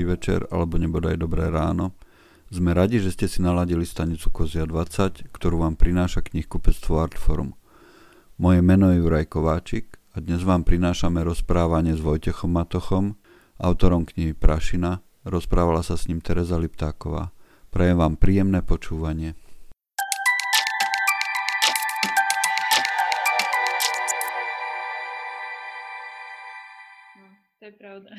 dobrý večer alebo nebodaj dobré ráno. Sme radi, že ste si naladili stanicu Kozia 20, ktorú vám prináša knihkupectvo Artforum. Moje meno je Juraj Kováčik a dnes vám prinášame rozprávanie s Vojtechom Matochom, autorom knihy Prašina. Rozprávala sa s ním Tereza Liptáková. Prajem vám príjemné počúvanie. Je pravda.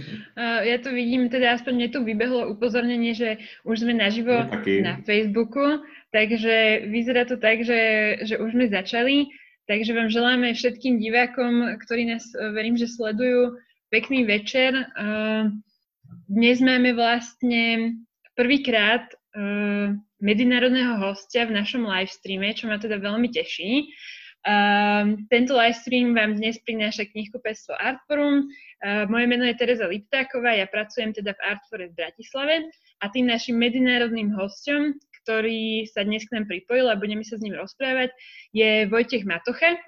ja tu vidím, teda aspoň mne tu vybehlo upozornenie, že už sme naživo na Facebooku, takže vyzerá to tak, že, že už sme začali. Takže vám želáme všetkým divákom, ktorí nás verím, že sledujú, pekný večer. Dnes máme vlastne prvýkrát medzinárodného hostia v našom livestreame, čo ma teda veľmi teší. Um, tento livestream vám dnes prináša knihkupectvo Artforum. Uh, moje meno je Tereza Liptáková, ja pracujem teda v Artfore v Bratislave a tým našim medzinárodným hostom, ktorý sa dnes k nám pripojil a budeme sa s ním rozprávať, je Vojtech Matocha.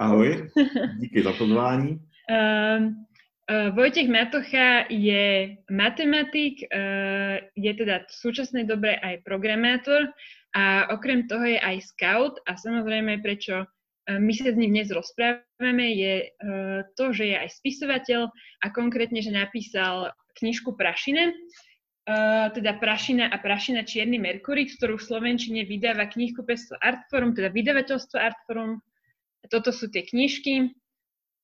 Ahoj, díky za pozvání. Uh, Vojtech Matocha je matematik, uh, je teda v súčasnej dobe aj programátor a okrem toho je aj scout a samozrejme, prečo e, my sa s ním dnes rozprávame, je e, to, že je aj spisovateľ a konkrétne, že napísal knižku Prašine, e, teda Prašina a Prašina Čierny Merkury, ktorú v Slovenčine vydáva knihkupectvo Artforum, teda vydavateľstvo Artforum. Toto sú tie knižky,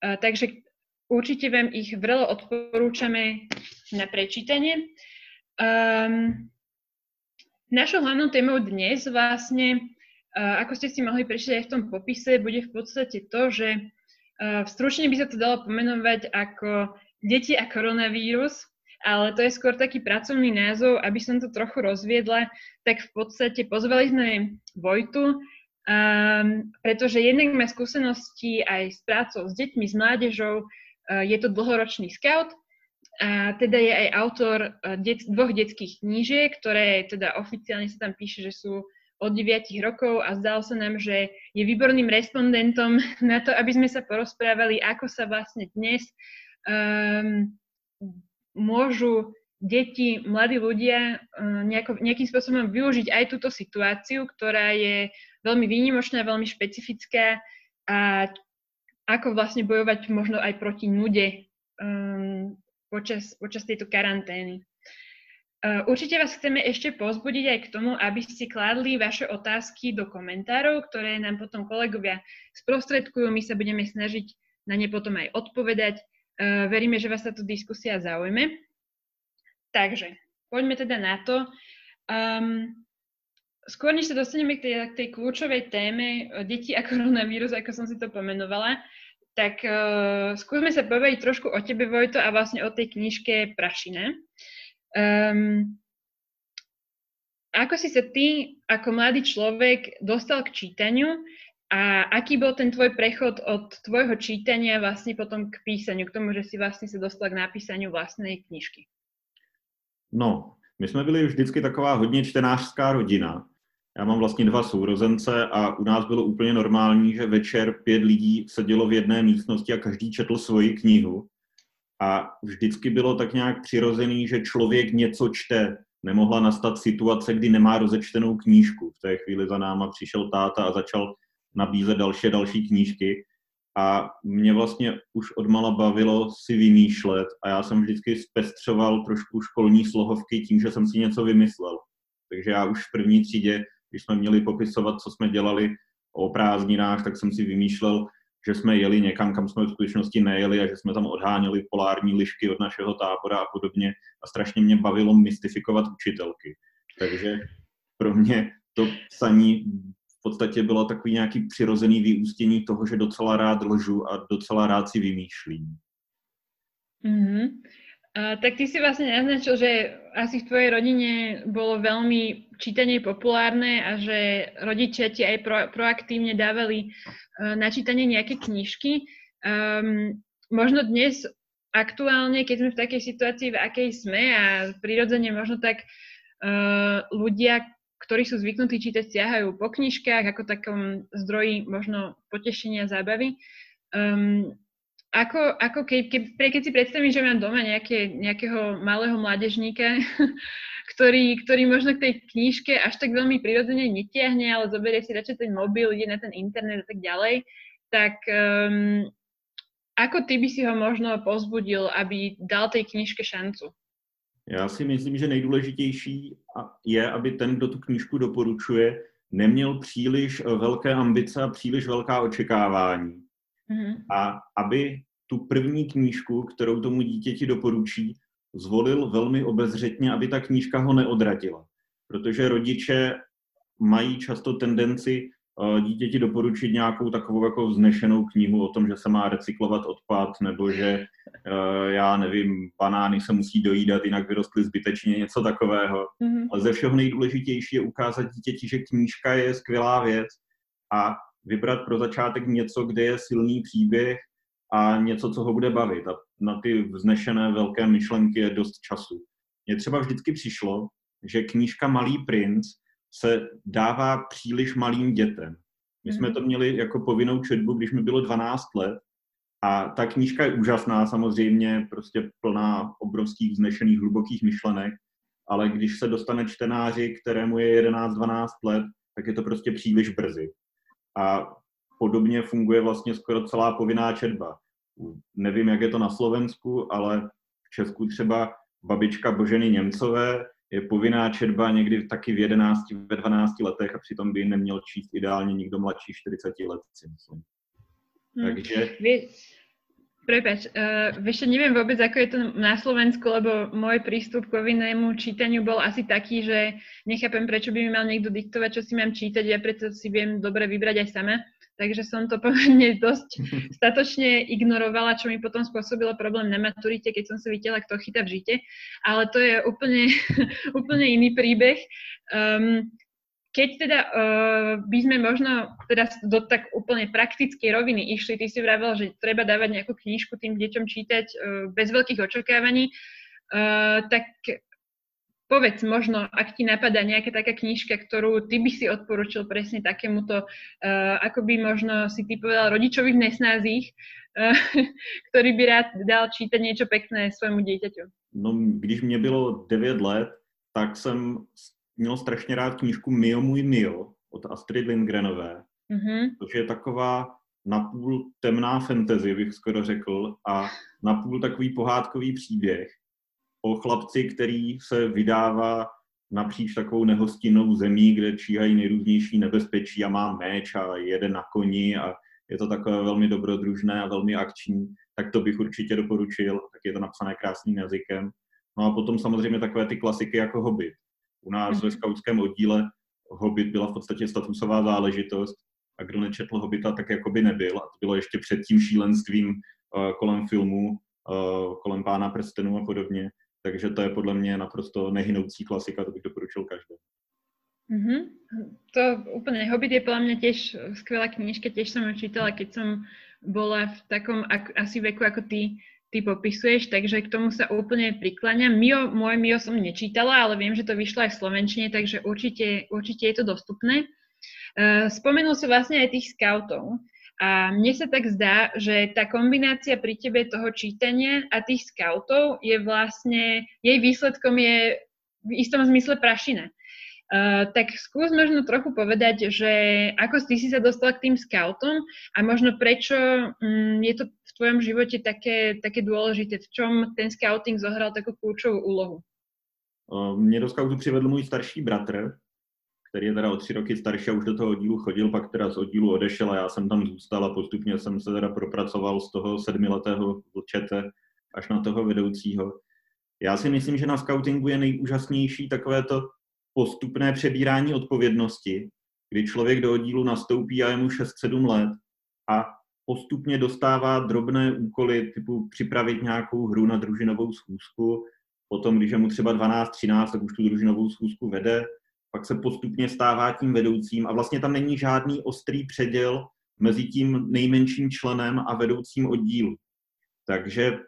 takže určite vám ich vrelo odporúčame na prečítanie. Um, Našou hlavnou témou dnes vlastne, ako ste si mohli prečítať aj v tom popise, bude v podstate to, že v stručne by sa to dalo pomenovať ako deti a koronavírus, ale to je skôr taký pracovný názov, aby som to trochu rozviedla, tak v podstate pozvali sme Vojtu, um, pretože jednak má skúsenosti aj s prácou s deťmi, s mládežou, uh, je to dlhoročný scout, a teda je aj autor e, det, dvoch detských knížiek, ktoré teda oficiálne sa tam píše, že sú od 9 rokov a zdalo sa nám, že je výborným respondentom na to, aby sme sa porozprávali, ako sa vlastne dnes um, môžu deti, mladí ľudia um, nejako, nejakým spôsobom využiť aj túto situáciu, ktorá je veľmi výnimočná, veľmi špecifická a ako vlastne bojovať možno aj proti nude. Um, počas, počas tejto karantény. Uh, určite vás chceme ešte pozbudiť aj k tomu, aby ste kládli vaše otázky do komentárov, ktoré nám potom kolegovia sprostredkujú. My sa budeme snažiť na ne potom aj odpovedať. Uh, veríme, že vás táto diskusia zaujme. Takže, poďme teda na to. Um, skôr než sa dostaneme k tej, k tej kľúčovej téme deti a koronavírus, ako som si to pomenovala, tak uh, skúsme sa povedať trošku o tebe, Vojto, a vlastne o tej knižke Prašina. Um, ako si sa ty ako mladý človek dostal k čítaniu a aký bol ten tvoj prechod od tvojho čítania vlastne potom k písaniu, k tomu, že si vlastne sa dostal k napísaniu vlastnej knižky? No, my jsme byli vždycky taková hodně čtenářská rodina. Já mám vlastně dva sourozence a u nás bylo úplně normální, že večer pět lidí sedělo v jedné místnosti a každý četl svoji knihu. A vždycky bylo tak nějak přirozený, že člověk něco čte. Nemohla nastat situace, kdy nemá rozečtenou knížku. V té chvíli za náma přišel táta a začal nabízet další další knížky. A mě vlastně už odmala bavilo si vymýšlet a já jsem vždycky zpestřoval trošku školní slohovky tím, že jsem si něco vymyslel. Takže já už v první třídě když jsme měli popisovat, co jsme dělali o prázdninách, tak jsem si vymýšlel, že jsme jeli někam, kam jsme v skutečnosti nejeli a že jsme tam odháněli polární lišky od našeho tábora a podobně. A strašně mě bavilo mystifikovat učitelky. Takže pro mě to psaní v podstatě bylo takový nějaký přirozený vyústění toho, že docela rád lžu a docela rád si vymýšlím. Mm-hmm. Uh, tak ty si vlastne naznačil, že asi v tvojej rodine bolo veľmi čítanie populárne a že rodičia ti aj pro, proaktívne dávali uh, na čítanie nejaké knižky. Um, možno dnes aktuálne, keď sme v takej situácii, v akej sme a prirodzene možno tak uh, ľudia, ktorí sú zvyknutí čítať, siahajú po knižkách ako takom zdroji možno potešenia, zábavy. Um, ako, ako keď, keď, keď si predstavím, že mám doma nejaké, nejakého malého mládežníka, ktorý, ktorý možno k tej knižke až tak veľmi prirodzene netiahne, ale zoberie si radšej ten mobil, ide na ten internet a tak ďalej, tak um, ako ty by si ho možno pozbudil, aby dal tej knižke šancu? Já si myslím, že nejdůležitější je, aby ten, kdo tu knížku doporučuje, neměl příliš velké ambice a příliš velká očekávání. Mm-hmm. A aby tu první knížku, kterou tomu dítěti doporučí, zvolil velmi obezřetně, aby ta knížka ho neodradila. Protože rodiče mají často tendenci eh, dítěti doporučit nějakou takovou jako vznešenou knihu o tom, že se má recyklovat odpad, nebo že eh, já nevím, banány se musí dojídat, jinak vyrostly zbytečně, něco takového. Mm-hmm. Ale ze všeho nejdůležitější je ukázat dítěti, že knížka je skvělá věc a vybrat pro začátek něco, kde je silný příběh a něco, co ho bude bavit. A na ty vznešené velké myšlenky je dost času. Mně třeba vždycky přišlo, že knížka Malý princ se dává příliš malým dětem. My jsme to měli jako povinnou četbu, když mi bylo 12 let a ta knížka je úžasná, samozřejmě prostě plná obrovských vznešených hlubokých myšlenek, ale když se dostane čtenáři, kterému je 11-12 let, tak je to prostě příliš brzy. A podobně funguje vlastně skoro celá povinná četba. Nevím, jak je to na Slovensku, ale v Česku třeba babička Boženy Němcové je povinná četba někdy taky v 11, ve 12 letech a přitom by neměl číst ideálně nikdo mladší 40 let, si myslím. Hmm. Takže... Vy, Prepač, uh, ešte neviem vôbec, ako je to na Slovensku, lebo môj prístup k povinnému čítaniu bol asi taký, že nechápem, prečo by mi mal niekto diktovať, čo si mám čítať, ja preto si viem dobre vybrať aj sama. Takže som to pomerne dosť statočne ignorovala, čo mi potom spôsobilo problém na maturite, keď som sa videla, kto chytá v žite. Ale to je úplne, úplne iný príbeh. Um, keď teda uh, by sme možno teda do tak úplne praktickej roviny išli, ty si vravel, že treba dávať nejakú knížku tým deťom čítať uh, bez veľkých očakávaní, uh, tak povedz možno, ak ti napadá nejaká taká knižka, ktorú ty by si odporučil presne takémuto, uh, ako by možno si ty povedal rodičovi v nesnázích, uh, ktorý by rád dal čítať niečo pekné svojmu dieťaťu. No, když mě bylo 9 let, tak jsem měl strašně rád knížku Mio můj Mio od Astrid Lindgrenové, mm-hmm. což je taková napůl temná fantasy, bych skoro řekl, a napůl takový pohádkový příběh o chlapci, který se vydává napříč takovou nehostinnou zemí, kde číhají nejrůznější nebezpečí a má meč a jede na koni a je to takové velmi dobrodružné a velmi akční, tak to bych určitě doporučil, tak je to napsané krásným jazykem. No a potom samozřejmě takové ty klasiky jako Hobbit. U nás ve mhm. skautském oddíle Hobbit byla v podstatě statusová záležitost a kdo nečetl Hobbita, tak jako by nebyl. A to bylo ještě před tím šílenstvím uh, kolem filmu, uh, kolem Pána prstenů a podobně. Takže to je podle mě naprosto nehynoucí klasika, to bych doporučil každému. Mm-hmm. To úplne, Hobbit je podľa mňa tiež skvelá knižka, tiež som ju čítala, keď som bola v takom ak, asi veku ako ty, ty popisuješ, takže k tomu sa úplne prikláňam. Mio, môj Mio som nečítala, ale viem, že to vyšlo aj v Slovenčine, takže určite, určite je to dostupné. Uh, spomenul si vlastne aj tých scoutov. A mne sa tak zdá, že tá kombinácia pri tebe toho čítania a tých scoutov je vlastne, jej výsledkom je v istom zmysle prašina. Uh, tak skús možno trochu povedať, že ako ty si sa dostal k tým scoutom a možno prečo um, je to tvojom živote také, také dôležité, v čom ten scouting zohral takú kľúčovú úlohu? Uh, mě do scoutu přivedl můj starší bratr, který je teda o tři roky starší a už do toho oddílu chodil, pak teda z oddílu odešel a já jsem tam zůstal a postupně jsem se teda propracoval z toho sedmiletého vlčete až na toho vedoucího. Já si myslím, že na scoutingu je nejúžasnější takové to postupné přebírání odpovědnosti, kdy člověk do oddílu nastoupí a je mu 6-7 let a postupně dostává drobné úkoly, typu připravit nějakou hru na družinovou schůzku, potom, když je mu třeba 12-13, tak už tu družinovou schůzku vede, pak se postupně stává tím vedoucím a vlastně tam není žádný ostrý předěl mezi tím nejmenším členem a vedoucím oddílu. Takže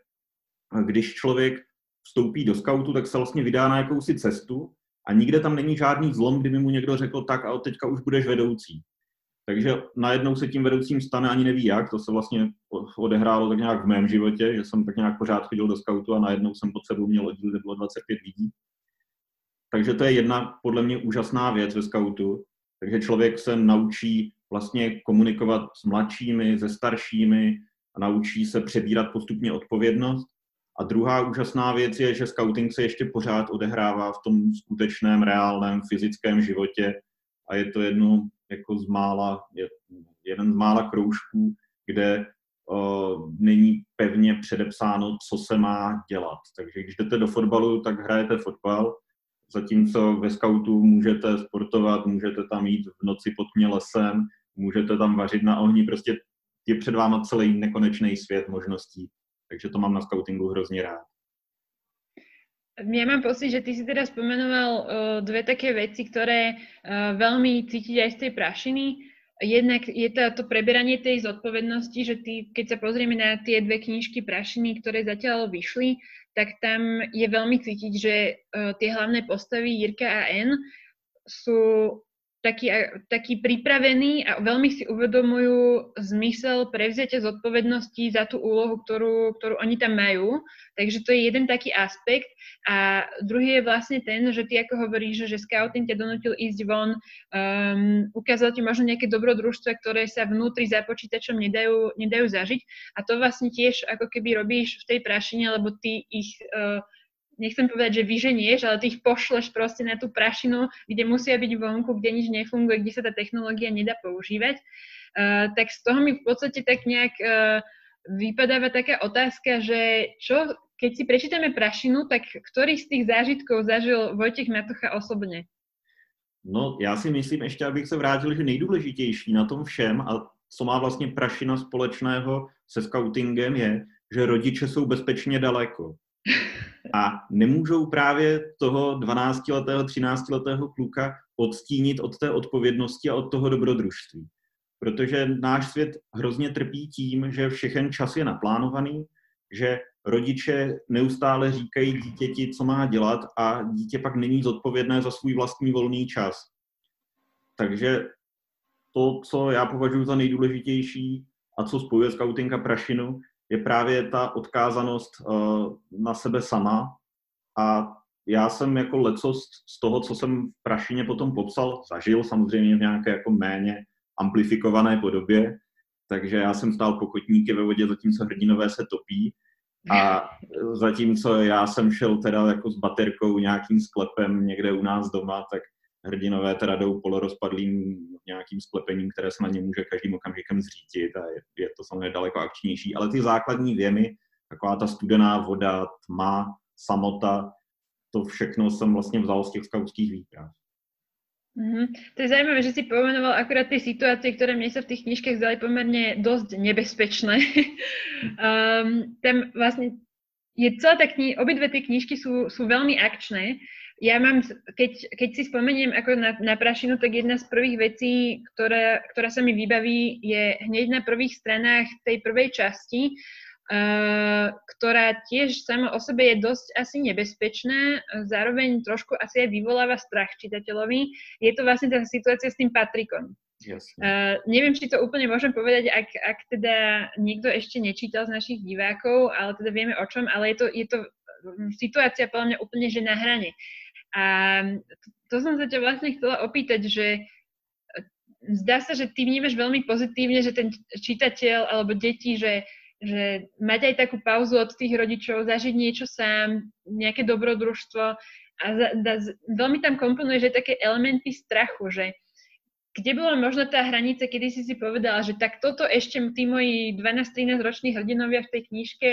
když člověk vstoupí do skautu, tak se vlastně vydá na jakousi cestu a nikde tam není žádný zlom, kdyby mu někdo řekl tak a od teďka už budeš vedoucí. Takže najednou se tím vedoucím stane, ani neví jak, to se vlastně odehrálo tak nějak v mém životě, že jsem tak nějak pořád chodil do skautu a najednou jsem pod sebou měl oddíl, kde bylo 25 lidí. Takže to je jedna podle mě úžasná věc ve skautu. Takže člověk se naučí vlastně komunikovat s mladšími, se staršími a naučí se přebírat postupně odpovědnost. A druhá úžasná věc je, že scouting se ještě pořád odehrává v tom skutečném, reálném, fyzickém životě a je to jedno jako z mála, je, jeden z mála kroužků, kde uh, není pevně předepsáno, co se má dělat. Takže když jdete do fotbalu, tak hrajete fotbal, zatímco ve skautu můžete sportovat, můžete tam jít v noci pod tmě lesem, můžete tam vařit na ohni, prostě je před váma celý nekonečný svět možností. Takže to mám na scoutingu hrozně rád. Ja mám pocit, že ty si teda spomenoval uh, dve také veci, ktoré uh, veľmi cítiť aj z tej prašiny. Jednak je to, to preberanie tej zodpovednosti, že ty, keď sa pozrieme na tie dve knižky prašiny, ktoré zatiaľ vyšli, tak tam je veľmi cítiť, že uh, tie hlavné postavy Jirka a N sú taký, taký pripravený a veľmi si uvedomujú zmysel prevziatia zodpovednosti za tú úlohu, ktorú, ktorú oni tam majú. Takže to je jeden taký aspekt. A druhý je vlastne ten, že ty ako hovoríš, že scouting ťa donutil ísť von, um, ukázal ti možno nejaké dobrodružstva, ktoré sa vnútri za počítačom nedajú, nedajú zažiť. A to vlastne tiež ako keby robíš v tej prašine, lebo ty ich uh, nechcem povedať, že vyženieš, ale ty ich pošleš proste na tú prašinu, kde musia byť vonku, kde nič nefunguje, kde sa tá technológia nedá používať. Uh, tak z toho mi v podstate tak nejak uh, vypadáva taká otázka, že čo, keď si prečítame prašinu, tak ktorý z tých zážitkov zažil Vojtěch Matocha osobně? No, já si myslím ještě, abych se vrátil, že nejdůležitější na tom všem a co má vlastně prašina společného se scoutingem je, že rodiče jsou bezpečně daleko a nemůžou právě toho 12-letého, 13-letého kluka odstínit od té odpovědnosti a od toho dobrodružství. Protože náš svět hrozně trpí tím, že všechen čas je naplánovaný, že rodiče neustále říkají dítěti, co má dělat a dítě pak není zodpovědné za svůj vlastní volný čas. Takže to, co já považuji za nejdůležitější a co spojuje scouting a prašinu, je právě ta odkázanost uh, na sebe sama. A já jsem jako lecos z toho, co jsem v Prašině potom popsal, zažil samozřejmě v nějaké jako méně amplifikované podobě, takže já jsem stál pokotníky ve vodě, zatímco hrdinové se topí. A zatímco já jsem šel teda jako s baterkou nějakým sklepem někde u nás doma, tak hrdinové teda jdou polorozpadlým nějakým sklepením, které se na ně může každým okamžikem zřítit a je, je to samozřejmě daleko akčnější. Ale ty základní věmy, taková ta studená voda, tma, samota, to všechno jsem vlastně vzal z těch skautských výprav. Mm-hmm. To je zaujímavé, že si pomenoval akurát tie situácie, ktoré mne sa v tých knižkách zdali pomerne dosť nebezpečné. um, tam vlastne je celá tá kni- obidve tie knižky sú, sú veľmi akčné ja mám, keď, keď si spomeniem ako na, na prašinu, tak jedna z prvých vecí, ktorá, ktorá sa mi vybaví, je hneď na prvých stranách tej prvej časti, uh, ktorá tiež sama o sebe je dosť asi nebezpečná, zároveň trošku asi aj vyvoláva strach čitateľovi. Je to vlastne tá situácia s tým Patrikom. Uh, neviem, či to úplne môžem povedať, ak, ak teda niekto ešte nečítal z našich divákov, ale teda vieme o čom, ale je to, je to situácia podľa mňa úplne že na hrane. A to som sa ťa vlastne chcela opýtať, že e, zdá sa, že ty vnímaš veľmi pozitívne, že ten čitateľ alebo deti, že, že mať aj takú pauzu od tých rodičov, zažiť niečo sám, nejaké dobrodružstvo a za, da, veľmi tam komponuje, že také elementy strachu, že kde bola možno tá hranica, kedy si si povedala, že tak toto ešte tí moji 12-13 roční hrdinovia v tej knižke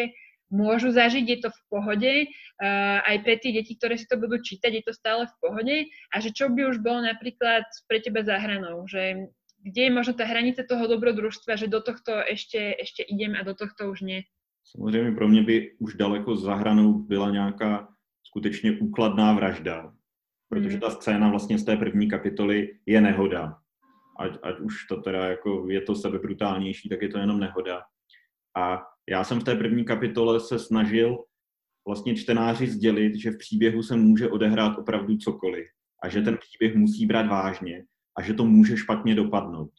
môžu zažiť, je to v pohode, uh, aj pre tie deti, ktoré si to budú čítať, je to stále v pohode a že čo by už bolo napríklad pre teba za hranou, že kde je možno tá hranica toho dobrodružstva, že do tohto ešte, ešte idem a do tohto už nie. Samozřejmě pro mě by už daleko za hranou byla nějaká skutečně úkladná vražda, protože hmm. ta scéna vlastně z té první kapitoly je nehoda. Ať, ať už to teda jako je to sebe brutálnější, tak je to jenom nehoda. A já jsem v té první kapitole se snažil vlastně čtenáři sdělit, že v příběhu se může odehrát opravdu cokoliv a že ten příběh musí brát vážně a že to může špatně dopadnout.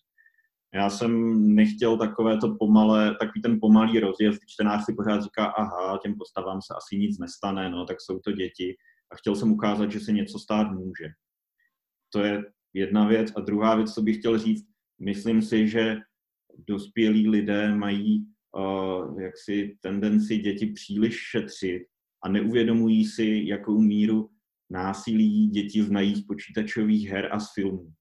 Já jsem nechtěl takové to pomalé, takový ten pomalý rozjezd, čtenář si pořád říká, aha, těm postavám se asi nic nestane, no, tak jsou to děti. A chtěl jsem ukázat, že se něco stát může. To je jedna věc. A druhá věc, co bych chtěl říct, myslím si, že dospělí lidé mají jaksi tendenci děti příliš šetřit a neuvědomují si, jakou míru násilí děti znají z počítačových her a z filmů.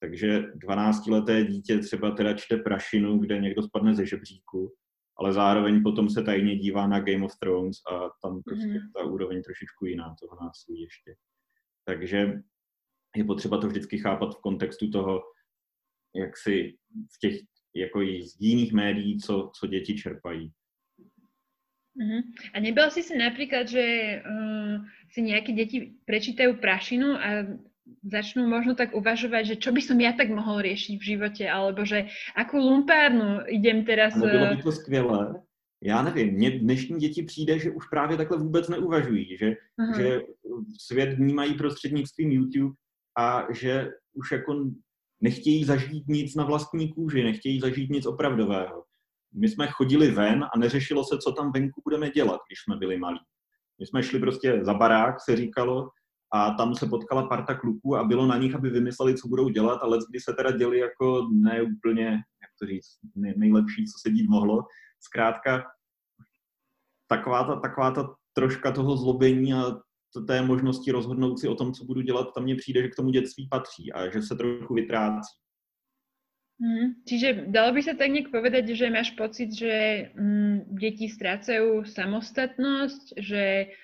Takže 12-leté dítě třeba teda čte prašinu, kde někdo spadne ze žebříku, ale zároveň potom se tajně dívá na Game of Thrones a tam prostě mm. ta úroveň trošičku jiná toho násilí ještě. Takže je potřeba to vždycky chápat v kontextu toho, jak si v těch jako i z jiných médií, co, co děti čerpají. Uh-huh. A nebyl si si napríklad, že uh, si nejaké deti prečítajú prašinu a začnú možno tak uvažovať, že čo by som ja tak mohol riešiť v živote, alebo že akú lumpárnu idem teraz... No bylo by to skvělé. Já nevím, mně dnešní děti přijde, že už právě takhle vůbec neuvažují, že, uh-huh. že svět vnímají prostřednictvím YouTube a že už jako nechtějí zažít nic na vlastní kůži, nechtějí zažít nic opravdového. My jsme chodili ven a neřešilo se, co tam venku budeme dělat, když jsme byli malí. My jsme šli prostě za barák, se říkalo, a tam se potkala parta kluků a bylo na nich, aby vymysleli, co budou dělat, ale kdy se teda děli jako neúplně, jak to říct, nejlepší, co se dít mohlo. Zkrátka, taková ta, taková ta troška toho zlobení a té možnosti rozhodnout si o tom, co budu dělat, tam mně přijde, že k tomu dětství patří a že se trochu vytrácí. Mm, čiže dalo by sa tak nejak povedať, že máš pocit, že mm, deti strácajú samostatnosť, že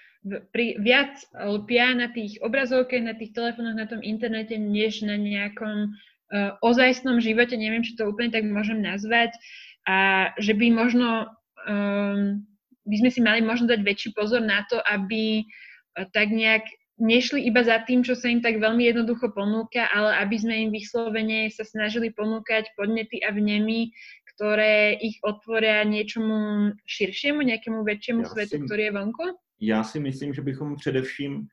pri, viac lpia na tých obrazovkách, na tých telefónoch, na tom internete, než na nejakom uh, ozajstnom živote, neviem, či to úplne tak môžem nazvať, a že by možno um, by sme si mali možno dať väčší pozor na to, aby tak nejak nešli iba za tým, čo sa im tak veľmi jednoducho ponúka, ale aby sme im vyslovene sa snažili ponúkať podnety a vnemy, ktoré ich otvoria niečomu širšiemu, nejakému väčšiemu já svetu, si, ktorý je vonku? Já si myslím, že bychom především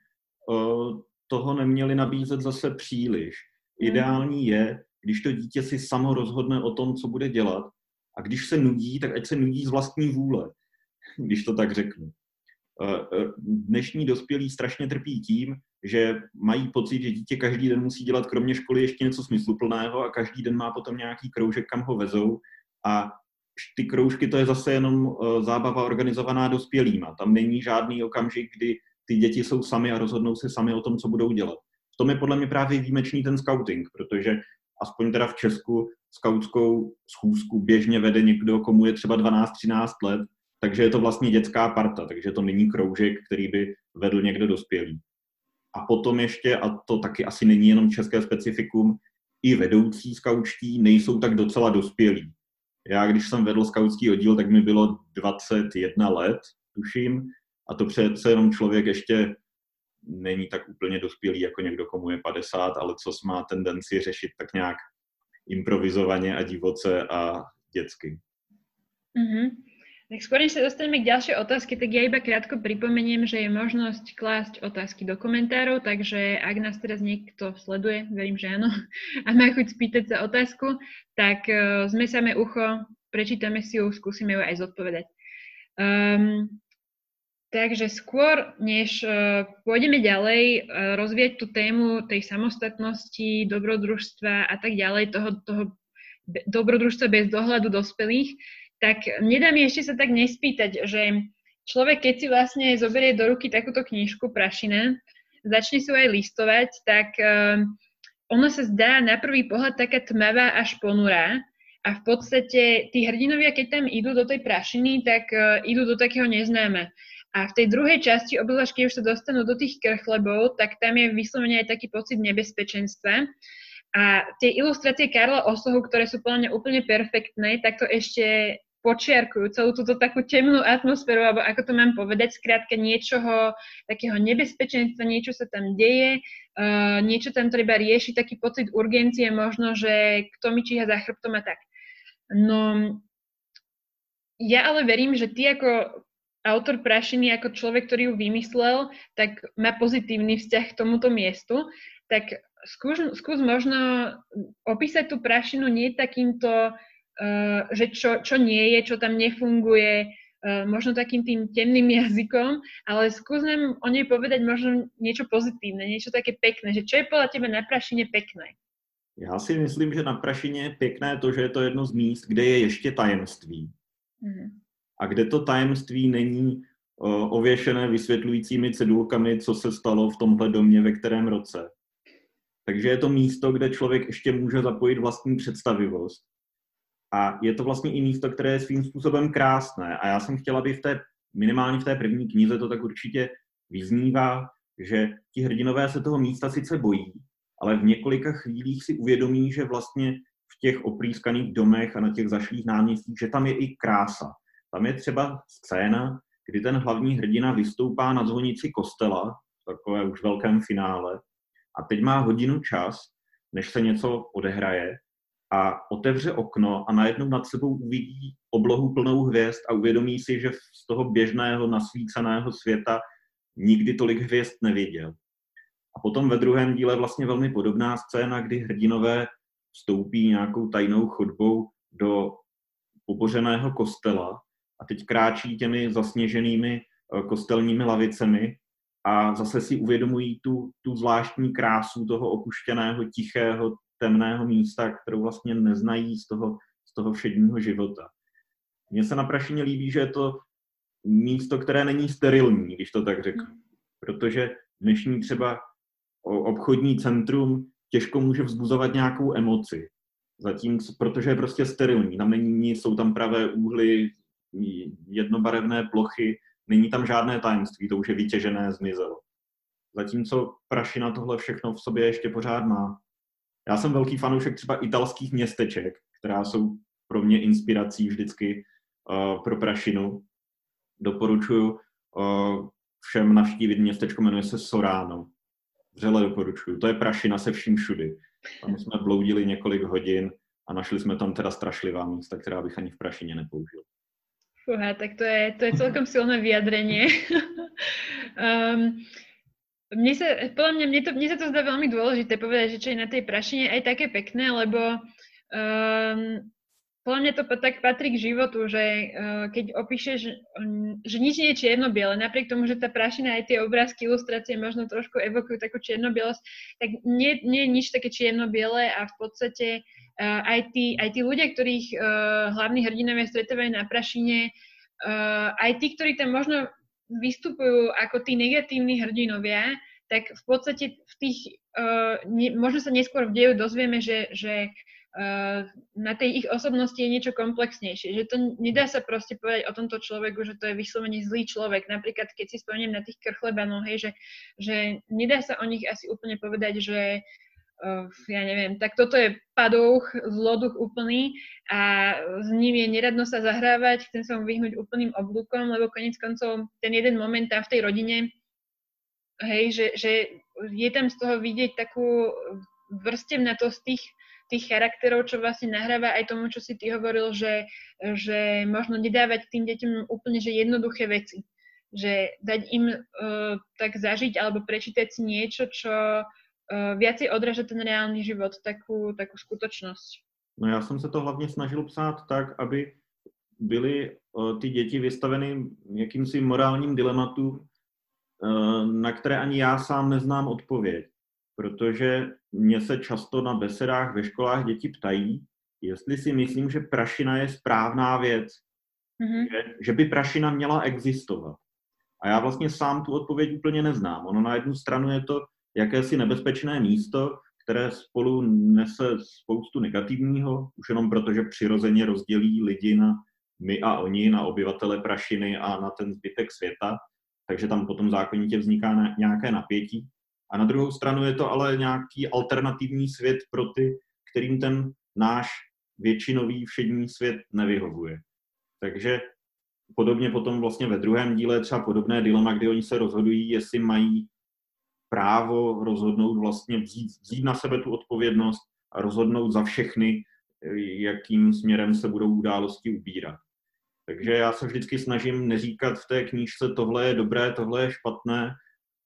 uh, toho neměli nabízet zase příliš. Hmm. Ideální je, když to dítě si samo rozhodne o tom, co bude dělat a když se nudí, tak ať se nudí z vlastní vůle, když to tak řeknu. Eh, eh, dnešní dospělí strašně trpí tím, že mají pocit, že dítě každý den musí dělat kromě školy ještě něco smysluplného a každý den má potom nějaký kroužek, kam ho vezou a ty kroužky to je zase jenom eh, zábava organizovaná dospělýma. Tam není žádný okamžik, kdy ty děti jsou sami a rozhodnou se sami o tom, co budou dělat. V tom je podle mě právě výjimečný ten scouting, protože aspoň teda v Česku skautskou schůzku běžně vede někdo, komu je třeba 12-13 let takže je to vlastně dětská parta, takže to není kroužek, který by vedl někdo dospělý. A potom ještě, a to taky asi není jenom české specifikum, i vedoucí skaučtí nejsou tak docela dospělí. Já, když jsem vedl skautský oddíl, tak mi bylo 21 let, tuším, a to přece jenom člověk ještě není tak úplně dospělý jako někdo, komu je 50, ale co má tendenci řešit tak nějak improvizovaně a divoce a dětsky. Mm-hmm. Tak skôr, než sa dostaneme k ďalšej otázke, tak ja iba krátko pripomeniem, že je možnosť klásť otázky do komentárov, takže ak nás teraz niekto sleduje, verím, že áno, a má chuť spýtať sa otázku, tak uh, ucho, prečítame si ju, skúsime ju aj zodpovedať. Um, takže skôr, než uh, pôjdeme ďalej uh, rozvieť tú tému tej samostatnosti, dobrodružstva a tak ďalej, toho, toho dobrodružstva bez dohľadu dospelých, tak nedá mi ešte sa tak nespýtať, že človek, keď si vlastne zoberie do ruky takúto knižku Prašina, začne si aj listovať, tak uh, ono sa zdá na prvý pohľad taká tmavá až ponurá a v podstate tí hrdinovia, keď tam idú do tej prašiny, tak uh, idú do takého neznáma. A v tej druhej časti, obzvlášť keď už sa dostanú do tých krchlebov, tak tam je vyslovene aj taký pocit nebezpečenstva. A tie ilustrácie Karla Osohu, ktoré sú mňa úplne perfektné, tak to ešte počiarkujú celú túto takú temnú atmosféru, alebo ako to mám povedať, skrátka niečoho takého nebezpečenstva, niečo sa tam deje, uh, niečo tam treba riešiť, taký pocit urgencie možno, že kto mi číha za chrbtom a tak. No, ja ale verím, že ty ako autor Prašiny, ako človek, ktorý ju vymyslel, tak má pozitívny vzťah k tomuto miestu. Tak skús, skús možno opísať tú prašinu nie takýmto, že čo, čo nie je, čo tam nefunguje, uh, možno takým tým temným jazykom, ale skús nám o nej povedať možno niečo pozitívne, niečo také pekné, že čo je podľa teba na prašine pekné? Já si myslím, že na Prašině je pěkné to, že je to jedno z míst, kde je ještě tajemství. Mm. A kde to tajemství není uh, ověšené vysvětlujícími cedulkami, co se stalo v tomhle domě, ve kterém roce. Takže je to místo, kde člověk ještě může zapojit vlastní představivost. A je to vlastně i místo, které je svým způsobem krásné. A já jsem chtěla, aby v té, minimálně v té první knize to tak určitě vyznívá, že ti hrdinové se toho místa sice bojí, ale v několika chvílích si uvědomí, že vlastně v těch oprýskaných domech a na těch zašlých náměstích, že tam je i krása. Tam je třeba scéna, kdy ten hlavní hrdina vystoupá na zvonici kostela, takové už velkém finále, a teď má hodinu čas, než se něco odehraje a otevře okno a najednou nad sebou uvidí oblohu plnou hvězd a uvědomí si, že z toho běžného nasvíceného světa nikdy tolik hvězd neviděl. A potom ve druhém díle vlastně velmi podobná scéna, kdy hrdinové vstoupí nějakou tajnou chodbou do pobořeného kostela a teď kráčí těmi zasněženými eh, kostelními lavicemi a zase si uvědomují tu, tu zvláštní krásu toho opuštěného, tichého, temného místa, kterou vlastně neznají z toho, z toho všedního života. Mně se na Prašině líbí, že je to místo, které není sterilní, když to tak řeknu. Hmm. Protože dnešní třeba obchodní centrum těžko může vzbuzovat nějakou emoci. Zatím, protože je prostě sterilní. Tam není nic, jsou tam pravé úhly, jednobarevné plochy, není tam žádné tajemství, to už je vytěžené, zmizelo. Zatímco Prašina tohle všechno v sobě ještě pořád má. Já jsem velký fanoušek třeba italských městeček, která jsou pro mě inspirací vždycky uh, pro Prašinu. Doporučuji uh, všem navštívit městečko, jmenuje se Sorano. Vřele doporučuju. To je Prašina se vším všudy. Tam jsme bloudili několik hodin a našli jsme tam teda strašlivá místa, která bych ani v Prašině nepoužil. Fúha, tak to je, to je celkom silné vyjadrenie. um, mne sa, podľa mňa, mne, to, mne sa to zdá veľmi dôležité povedať, že čo je na tej prašine aj také pekné, lebo um, podľa mňa to tak patrí k životu, že uh, keď opíšeš, um, že nič nie je čierno-biele, napriek tomu, že tá prašina aj tie obrázky, ilustrácie možno trošku evokujú takú čierno-bielosť, tak nie, nie je nič také čierno-biele a v podstate uh, aj, tí, aj tí ľudia, ktorých uh, hlavní hrdinovia stretávajú na prašine, uh, aj tí, ktorí tam možno vystupujú ako tí negatívni hrdinovia, tak v podstate v tých, uh, ne, možno sa neskôr v deju dozvieme, že, že uh, na tej ich osobnosti je niečo komplexnejšie. Že to nedá sa proste povedať o tomto človeku, že to je vyslovene zlý človek. Napríklad, keď si spomeniem na tých krchlebanov, hej, že, že nedá sa o nich asi úplne povedať, že ja neviem, tak toto je padouch, zloduch úplný a s ním je neradno sa zahrávať, chcem sa mu vyhnúť úplným oblúkom, lebo konec koncov ten jeden moment tam v tej rodine hej, že, že je tam z toho vidieť takú vrstevnatosť tých, tých charakterov, čo vlastne nahráva aj tomu, čo si ty hovoril, že, že možno nedávať tým deťom úplne že jednoduché veci. Že dať im uh, tak zažiť alebo prečítať si niečo, čo viacej odráža ten reálny život, takú, takú skutočnosť. No já jsem se to hlavně snažil psát tak, aby byly uh, ty děti vystaveny jakýmsi morálním dilematům, Eh, na které ani já sám neznám odpověď. Protože mě se často na besedách ve školách děti ptají, jestli si myslím, že prašina je správná věc, mm-hmm. že, že by prašina měla existovat. A já vlastně sám tu odpověď úplně neznám. Ono na jednu stranu je to jakési nebezpečné místo, které spolu nese spoustu negativního, už jenom proto, že přirozeně rozdělí lidi na my a oni, na obyvatele Prašiny a na ten zbytek světa takže tam potom zákonitě vzniká nějaké napětí. A na druhou stranu je to ale nějaký alternativní svět pro ty, kterým ten náš většinový všední svět nevyhovuje. Takže podobně potom vlastně ve druhém díle třeba podobné dilema, kdy oni se rozhodují, jestli mají právo rozhodnout vlastně vzít, vzít na sebe tu odpovědnost a rozhodnout za všechny, jakým směrem se budou události ubírat. Takže já se vždycky snažím neříkat v té knížce tohle je dobré, tohle je špatné,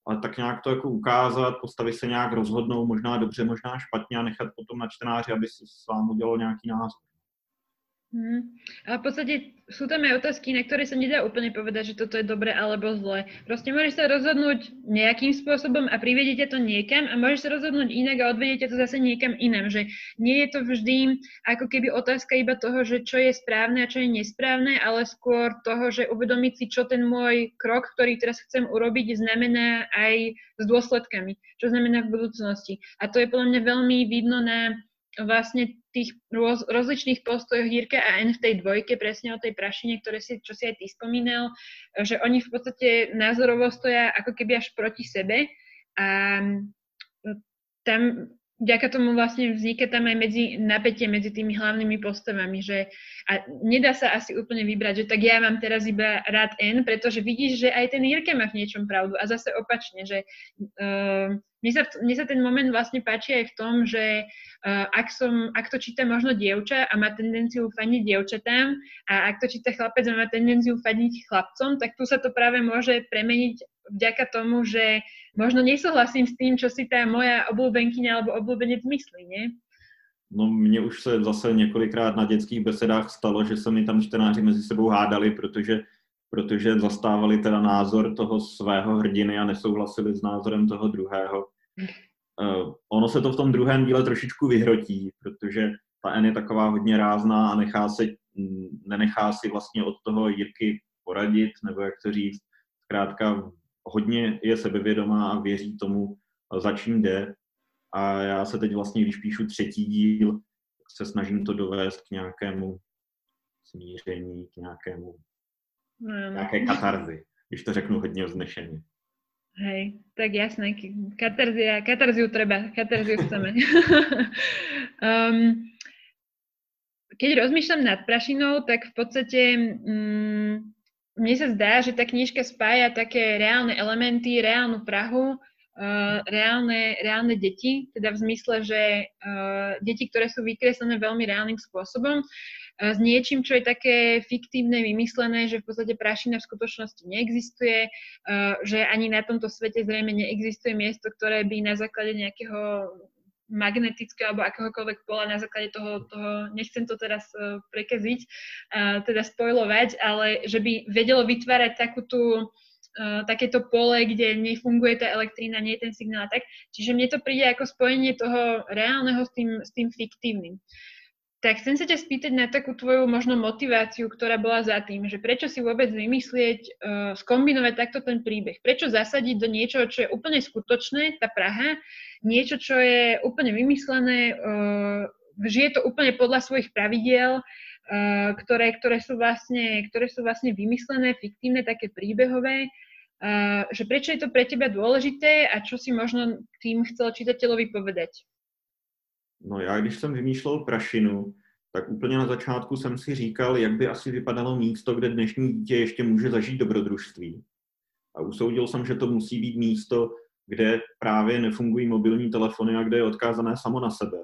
ale tak nějak to jako ukázat, postavit se nějak rozhodnou, možná dobře, možná špatně a nechat potom na čtenáři, aby si s vámi udělal nějaký názor. Hmm. A v podstate sú tam aj otázky, na ktoré sa nedá úplne povedať, že toto je dobre alebo zle. Proste môžeš sa rozhodnúť nejakým spôsobom a privedete to niekam a môžeš sa rozhodnúť inak a odvedete to zase niekam inam. Že nie je to vždy ako keby otázka iba toho, že čo je správne a čo je nesprávne, ale skôr toho, že uvedomiť si, čo ten môj krok, ktorý teraz chcem urobiť, znamená aj s dôsledkami. Čo znamená v budúcnosti. A to je podľa mňa veľmi vidno na vlastne tých roz, rozličných postojoch Jirke a N v tej dvojke, presne o tej prašine, ktoré si, čo si aj ty spomínal, že oni v podstate názorovo stoja ako keby až proti sebe a tam vďaka tomu vlastne vzniká tam aj medzi, napätie medzi tými hlavnými postavami, že a nedá sa asi úplne vybrať, že tak ja mám teraz iba rád N, pretože vidíš, že aj ten Jirke má v niečom pravdu a zase opačne, že uh, mne sa, mne sa ten moment vlastne páči aj v tom, že uh, ak, som, ak to číta možno dievča a má tendenciu faniť dievčatám a ak to číta chlapec a má tendenciu faniť chlapcom, tak tu sa to práve môže premeniť vďaka tomu, že možno nesouhlasím s tým, čo si tá moja obľúbenkyňa alebo obľúbenec myslí, nie? No mně už se zase několikrát na dětských besedách stalo, že se mi tam čtenáři mezi sebou hádali, protože protože zastávali teda názor toho svého hrdiny a nesouhlasili s názorem toho druhého. Uh, ono se to v tom druhém díle trošičku vyhrotí, protože ta N je taková hodně rázná a nechá se, nenechá si vlastně od toho Jirky poradit, nebo jak to říct, zkrátka hodně je sebevědomá a věří tomu, za čím jde. A já se teď vlastně, když píšu třetí díl, se snažím to dovést k nějakému smíření, k nějakému no, nějaké katarzy, když to řeknu hodně vznešeně. Hej, tak jasné, katarzia, katarziu treba, katarziu chceme. um, keď rozmýšľam nad prašinou, tak v podstate um, mne sa zdá, že tá knižka spája také reálne elementy, reálnu Prahu, uh, reálne, reálne deti, teda v zmysle, že uh, deti, ktoré sú vykreslené veľmi reálnym spôsobom, s niečím, čo je také fiktívne, vymyslené, že v podstate prašina v skutočnosti neexistuje, že ani na tomto svete zrejme neexistuje miesto, ktoré by na základe nejakého magnetického alebo akéhokoľvek pola na základe toho, toho nechcem to teraz uh, prekaziť, uh, teda spojovať, ale že by vedelo vytvárať takú tú, uh, takéto pole, kde nefunguje tá elektrína, nie je ten signál a tak. Čiže mne to príde ako spojenie toho reálneho s tým, s tým fiktívnym. Tak chcem sa ťa spýtať na takú tvoju možno motiváciu, ktorá bola za tým, že prečo si vôbec vymyslieť, uh, skombinovať takto ten príbeh. Prečo zasadiť do niečoho, čo je úplne skutočné, tá Praha, niečo, čo je úplne vymyslené, uh, žije to úplne podľa svojich pravidiel, uh, ktoré, ktoré, sú vlastne, ktoré sú vlastne vymyslené, fiktívne, také príbehové. Že prečo je to pre teba dôležité a čo si možno tým chcel čitateľovi povedať? No já, když jsem vymýšlel prašinu, tak úplně na začátku jsem si říkal, jak by asi vypadalo místo, kde dnešní dítě ještě může zažít dobrodružství. A usoudil jsem, že to musí být místo, kde právě nefungují mobilní telefony a kde je odkázané samo na sebe.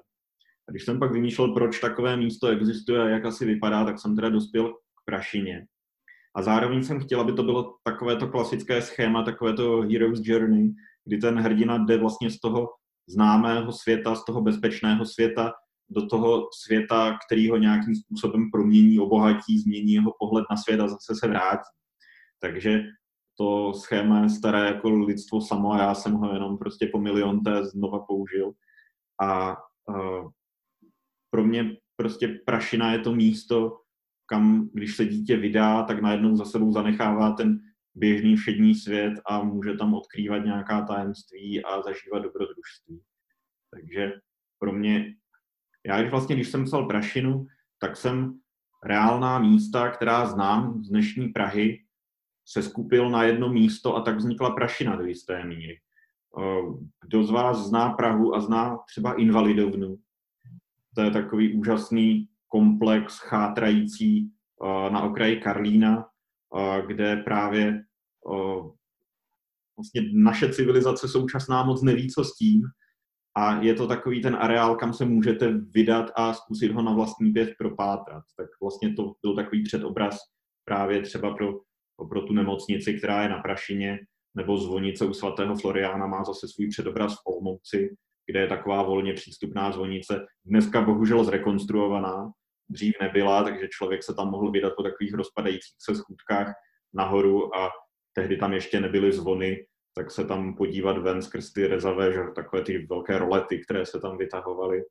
A když jsem pak vymýšlel, proč takové místo existuje a jak asi vypadá, tak jsem teda dospěl k prašině. A zároveň jsem chtěl, aby to bylo takovéto klasické schéma, takovéto Hero's Journey, kdy ten hrdina jde vlastně z toho známého světa, z toho bezpečného světa do toho světa, který ho nějakým způsobem promění, obohatí, změní jeho pohled na svět a zase se vrátí. Takže to schéma je staré jako lidstvo samo a já jsem ho jenom prostě po milionté znova použil. A uh, pro mě prostě prašina je to místo, kam když se dítě vydá, tak najednou za sebou zanechává ten běžný všední svět a může tam odkrývat nějaká tajemství a zažívat dobrodružství. Takže pro mě, já když vlastně, když jsem psal Prašinu, tak jsem reálná místa, která znám z dnešní Prahy, se skupil na jedno místo a tak vznikla Prašina do jisté míry. Kdo z vás zná Prahu a zná třeba Invalidovnu, to je takový úžasný komplex chátrající na okraji Karlína, kde právě vlastně naše civilizace současná moc neví, co s tím. A je to takový ten areál, kam se můžete vydat a zkusit ho na vlastní pět propátrat. Tak vlastně to byl takový předobraz právě třeba pro, pro tu nemocnici, která je na Prašině, nebo zvonice u svatého Floriána má zase svůj předobraz v Olmouci, kde je taková volně přístupná zvonice. Dneska bohužel zrekonstruovaná, dřív nebyla, takže člověk se tam mohl vydat po takových rozpadajících se schůdkách nahoru a tehdy tam ještě nebyly zvony, tak se tam podívat ven skrz ty rezavé, že takové ty velké rolety, které se tam vytahovaly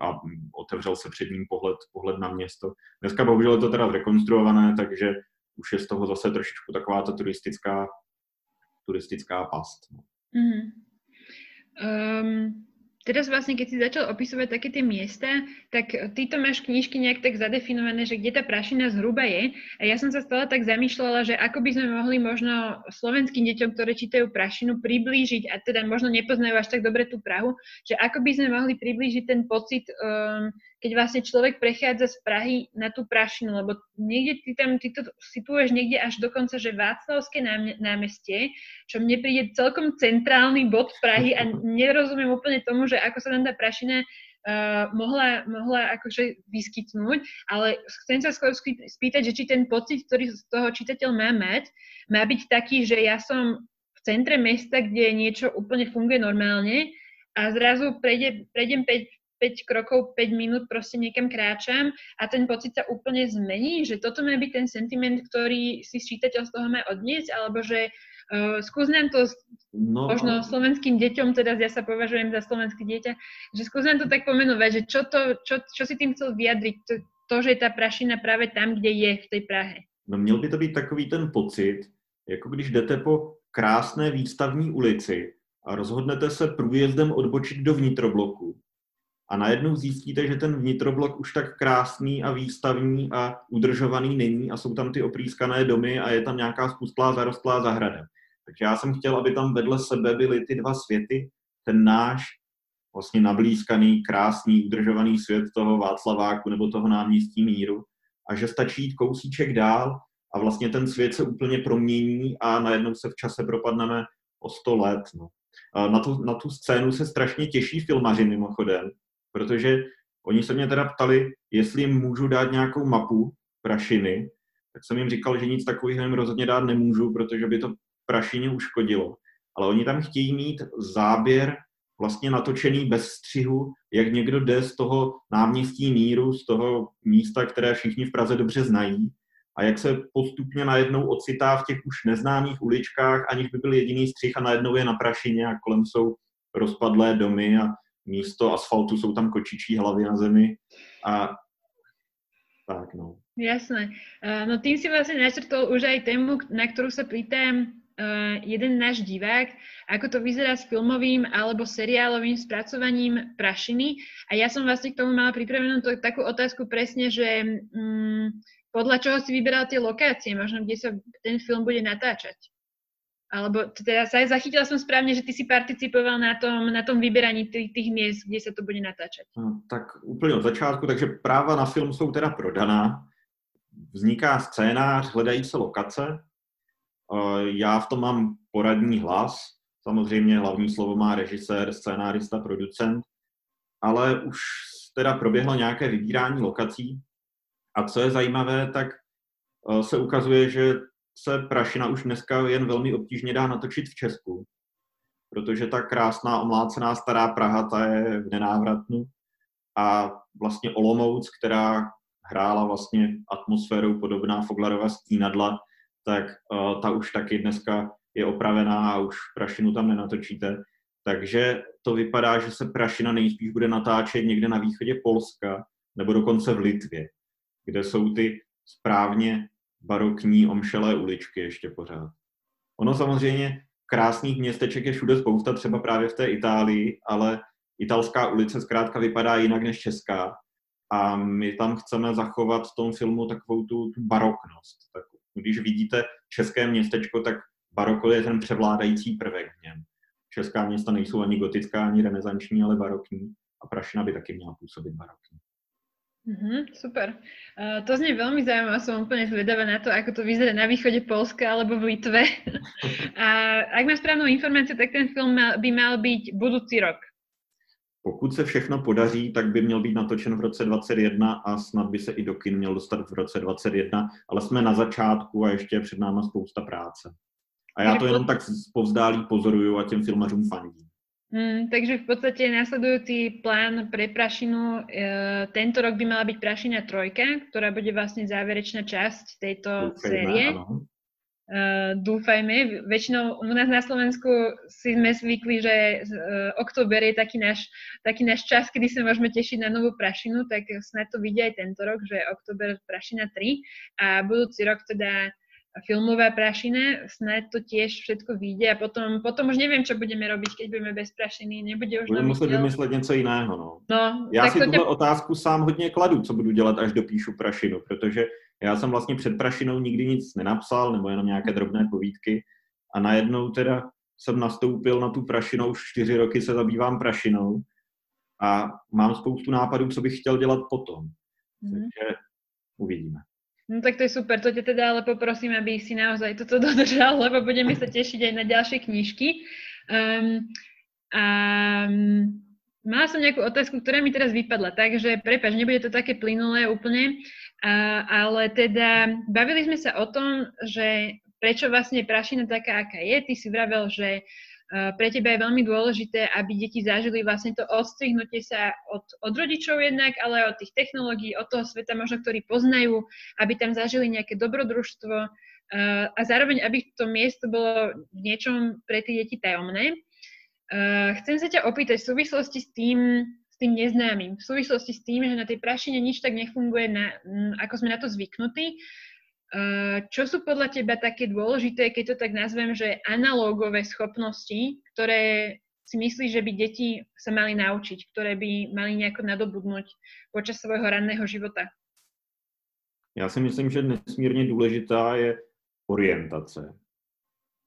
a otevřel se před ním pohled, pohled na město. Dneska bohužel je to teda zrekonstruované, takže už je z toho zase trošičku taková ta turistická, turistická past. Mm-hmm. Um, Teraz vlastne, keď si začal opisovať také tie miesta, tak ty to máš knižky nejak tak zadefinované, že kde tá prašina zhruba je. A ja som sa stále tak zamýšľala, že ako by sme mohli možno slovenským deťom, ktoré čítajú prašinu, priblížiť, a teda možno nepoznajú až tak dobre tú Prahu, že ako by sme mohli priblížiť ten pocit um, keď vlastne človek prechádza z Prahy na tú Prašinu, lebo niekde ty tam, ty to situuješ niekde až dokonca, že Václavské námestie, čo mne príde celkom centrálny bod Prahy a nerozumiem úplne tomu, že ako sa tam tá Prašina Uh, mohla, mohla akože vyskytnúť, ale chcem sa skôr spýtať, že či ten pocit, ktorý z toho čitateľ má mať, má byť taký, že ja som v centre mesta, kde niečo úplne funguje normálne a zrazu prejde, prejdem 5, 5 krokov, 5 minút proste niekam kráčam a ten pocit sa úplne zmení, že toto má byť ten sentiment, ktorý si čítateľ z toho má odniesť, alebo že uh, skús nám to no, možno slovenským deťom, teda ja sa považujem za slovenské dieťa, že skús nám to tak pomenovať, že čo, to, čo, čo si tým chcel vyjadriť, to, to, že je ta prašina právě tam, kde je, v té Prahe. No měl by to být takový ten pocit, jako když jdete po krásné výstavní ulici a rozhodnete se průjezdem odbočit do vnitrobloku a najednou zjistíte, že ten vnitroblok už tak krásný a výstavní a udržovaný není a jsou tam ty oprýskané domy a je tam nějaká spustlá zarostlá zahrada. Takže já jsem chtěl, aby tam vedle sebe byly ty dva světy, ten náš vlastně nablízkaný, krásný, udržovaný svět toho Václaváku nebo toho náměstí míru a že stačí jít kousíček dál a vlastně ten svět se úplně promění a najednou se v čase propadneme o 100 let. No. Na tu, na tu scénu se strašně těší filmaři mimochodem, protože oni se mě teda ptali, jestli jim můžu dát nějakou mapu prašiny, tak jsem jim říkal, že nic takového jim rozhodně dát nemůžu, protože by to prašině uškodilo. Ale oni tam chtějí mít záběr vlastně natočený bez střihu, jak někdo jde z toho náměstí míru, z toho místa, které všichni v Praze dobře znají, a jak se postupně najednou ocitá v těch už neznámých uličkách, aniž by byl jediný střih a najednou je na prašině a kolem jsou rozpadlé domy a místo asfaltu jsou tam kočičí hlavy na zemi a tak no. Jasné. Uh, no tým si vlastne načrtol už aj tému, na ktorú sa pýtam uh, jeden náš divák, ako to vyzerá s filmovým alebo seriálovým spracovaním prašiny. A ja som vlastne k tomu mala pripravenú to, takú otázku presne, že um, podľa čoho si vyberal tie lokácie, možno kde sa ten film bude natáčať. Alebo teda sa zachytila som správne, že ty si participoval na tom, na tom vyberaní tých, tých miest, kde se to bude natáčet. No, tak úplně od začátku, takže práva na film jsou teda prodaná. Vzniká scénář, hledají se lokace. Já v tom mám poradní hlas. Samozřejmě hlavní slovo má režisér, scénárista, producent. Ale už teda proběhlo nějaké vybírání lokací. A co je zajímavé, tak se ukazuje, že se Prašina už dneska jen velmi obtížně dá natočit v Česku, protože ta krásná omlácená stará Praha, ta je v nenávratnu a vlastně Olomouc, která hrála vlastně atmosférou podobná Foglarova stínadla, tak uh, ta už taky dneska je opravená a už Prašinu tam nenatočíte. Takže to vypadá, že se Prašina nejspíš bude natáčet někde na východě Polska nebo dokonce v Litvě, kde jsou ty správně barokní omšelé uličky ještě pořád. Ono samozřejmě krásných městeček je všude spousta, třeba právě v té Itálii, ale italská ulice zkrátka vypadá jinak než česká. A my tam chceme zachovat v tom filmu takovou tu, tu baroknost. Tak, když vidíte české městečko, tak baroko je ten převládající prvek v něm. Česká města nejsou ani gotická, ani renesanční, ale barokní. A Prašina by taky měla působit barokní. Mm-hmm, super. Uh, to znie veľmi zaujímavé, som úplne zvedavá na to, ako to vyzerá na východe Polska alebo v Litve. a ak mám správnou informaci, tak ten film by mal byť budúci rok. Pokud se všechno podaří, tak by měl být natočen v roce 2021 a snad by se i do kin měl dostat v roce 2021, ale jsme na začátku a ještě je před náma spousta práce. A já to jenom tak povzdálí pozoruju a těm filmařům fandím. Mm, takže v podstate následujúci plán pre Prašinu, e, tento rok by mala byť Prašina trojka, ktorá bude vlastne záverečná časť tejto Dúfajme, série. Áno. E, dúfajme. Väčšinou u nás na Slovensku si sme zvykli, že e, október je taký náš, taký náš čas, kedy sa môžeme tešiť na novú Prašinu, tak snad to vidia aj tento rok, že október Prašina 3 a budúci rok teda filmová prašina, snad to tiež všetko vyjde a potom, potom už neviem, čo budeme robiť, keď budeme bez prašiny, nebude už Budeme muset vymyslet něco jiného, no. no já si tuhle tě... otázku sám hodně kladu, co budu dělat, až dopíšu prašinu, protože já jsem vlastně před prašinou nikdy nic nenapsal, nebo jenom nějaké drobné povídky a najednou teda jsem nastoupil na tu prašinu, už čtyři roky se zabývám prašinou a mám spoustu nápadů, co bych chtěl dělat potom. Mm. Takže uvidíme. No tak to je super, to ťa teda ale poprosím, aby si naozaj toto dodržal, lebo budeme sa tešiť aj na ďalšie knižky. Um, a mala som nejakú otázku, ktorá mi teraz vypadla, takže prepač, nebude to také plynulé úplne, a, ale teda bavili sme sa o tom, že prečo vlastne je prašina taká, aká je. Ty si vravel, že pre teba je veľmi dôležité, aby deti zažili vlastne to odstrihnutie sa od, od rodičov jednak, ale aj od tých technológií, od toho sveta možno, ktorý poznajú, aby tam zažili nejaké dobrodružstvo a zároveň, aby to miesto bolo v niečom pre tie deti tajomné. Chcem sa ťa opýtať v súvislosti s tým, s tým neznámym, v súvislosti s tým, že na tej prašine nič tak nefunguje, na, ako sme na to zvyknutí, čo sú podľa teba také dôležité, keď to tak nazvem, že analógové schopnosti, ktoré si myslíš, že by deti sa mali naučiť, ktoré by mali nejako nadobudnúť počas svojho ranného života? Já si myslím, že nesmírně důležitá je orientace.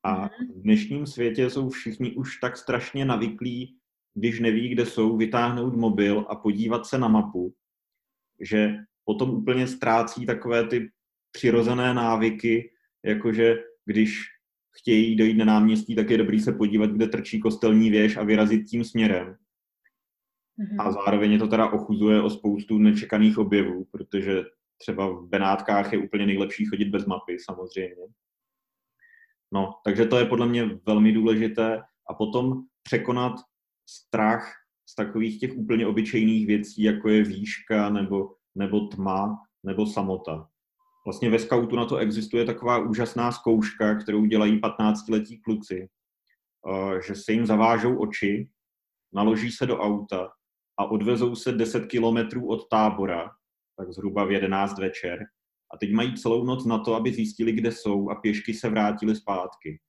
A mhm. v dnešním světě jsou všichni už tak strašně navyklí, když neví, kde jsou, vytáhnout mobil a podívat se na mapu, že potom úplně ztrácí takové ty přirozené návyky, jakože když chtějí dojít na náměstí, tak je dobrý se podívat, kde trčí kostelní věž a vyrazit tím směrem. Mm-hmm. A zároveň je to teda ochuzuje o spoustu nečekaných objevů, protože třeba v Benátkách je úplně nejlepší chodit bez mapy, samozřejmě. No, takže to je podle mě velmi důležité. A potom překonat strach z takových těch úplně obyčejných věcí, jako je výška nebo, nebo tma nebo samota. Vlastně ve skautu na to existuje taková úžasná zkouška, kterou dělají 15-letí kluci, eh, že se jim zavážou oči, naloží se do auta a odvezou se 10 kilometrů od tábora, tak zhruba v 11 večer. A teď mají celou noc na to, aby zjistili, kde jsou a pěšky se vrátili zpátky.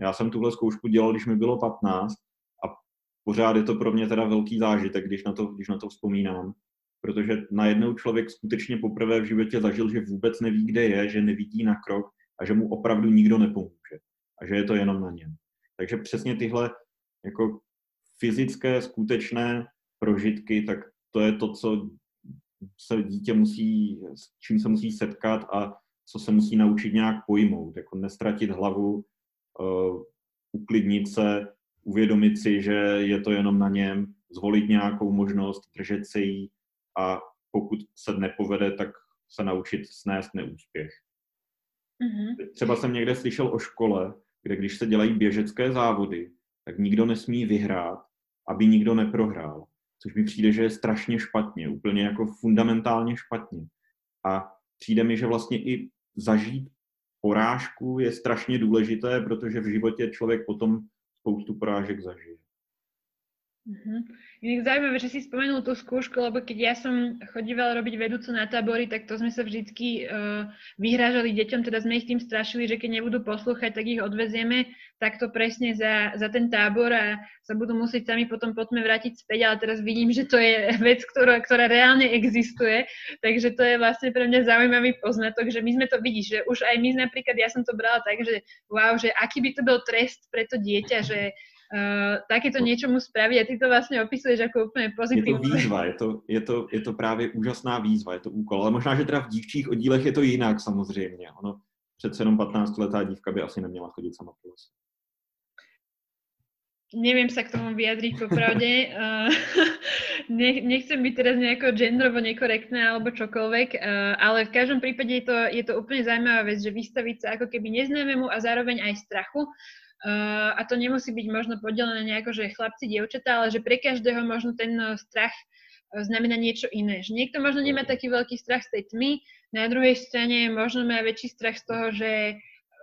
Já jsem tuhle zkoušku dělal, když mi bylo 15 a pořád je to pro mě teda velký zážitek, když na to, když na to vzpomínám protože najednou člověk skutečně poprvé v životě zažil, že vůbec neví, kde je, že nevidí na krok a že mu opravdu nikdo nepomůže a že je to jenom na něm. Takže přesně tyhle jako fyzické, skutečné prožitky, tak to je to, co se dítě musí, s čím se musí setkat a co se musí naučit nějak pojmout, jako nestratit hlavu, uh, uklidnit se, uvědomit si, že je to jenom na něm, zvolit nějakou možnost, držet se jí a pokud se nepovede, tak se naučit snést neúspěch. Mm-hmm. Třeba jsem někde slyšel o škole, kde když se dělají běžecké závody, tak nikdo nesmí vyhrát, aby nikdo neprohrál. Což mi přijde, že je strašně špatně, úplně jako fundamentálně špatně. A přijde mi, že vlastně i zažít porážku je strašně důležité, protože v životě člověk potom spoustu porážek zažije. Uh-huh. Inak zaujímavé, že si spomenul tú skúšku, lebo keď ja som chodívala robiť vedúcu na tábory, tak to sme sa vždycky uh, vyhrážali deťom, teda sme ich tým strašili, že keď nebudú poslúchať, tak ich odvezieme takto presne za, za ten tábor a sa budú musieť sami potom po tme vrátiť späť, ale teraz vidím, že to je vec, ktorá, ktorá reálne existuje, takže to je vlastne pre mňa zaujímavý poznatok, že my sme to vidíš, že už aj my napríklad, ja som to brala tak, že wow, že aký by to bol trest pre to dieťa, že uh, takéto niečo mu spraviť a ty to vlastne opisuješ ako úplne pozitívne. Je to výzva, je to, je, to, je to právě úžasná výzva, je to úkol, ale možná, že teda v dívčích oddílech je to jinak samozřejmě. Ono přece jenom 15-letá dívka by asi neměla chodit sama po lese. neviem sa k tomu vyjadriť popravde. Uh, nechcem byť teraz nejako genderovo nekorektné alebo čokoľvek, uh, ale v každom prípade je to, je to úplne zaujímavá vec, že vystaviť sa ako keby neznámemu a zároveň aj strachu. Uh, a to nemusí byť možno podelené nejako, že chlapci, dievčatá, ale že pre každého možno ten strach znamená niečo iné. Že niekto možno nemá taký veľký strach z tej tmy, na druhej strane možno má väčší strach z toho, že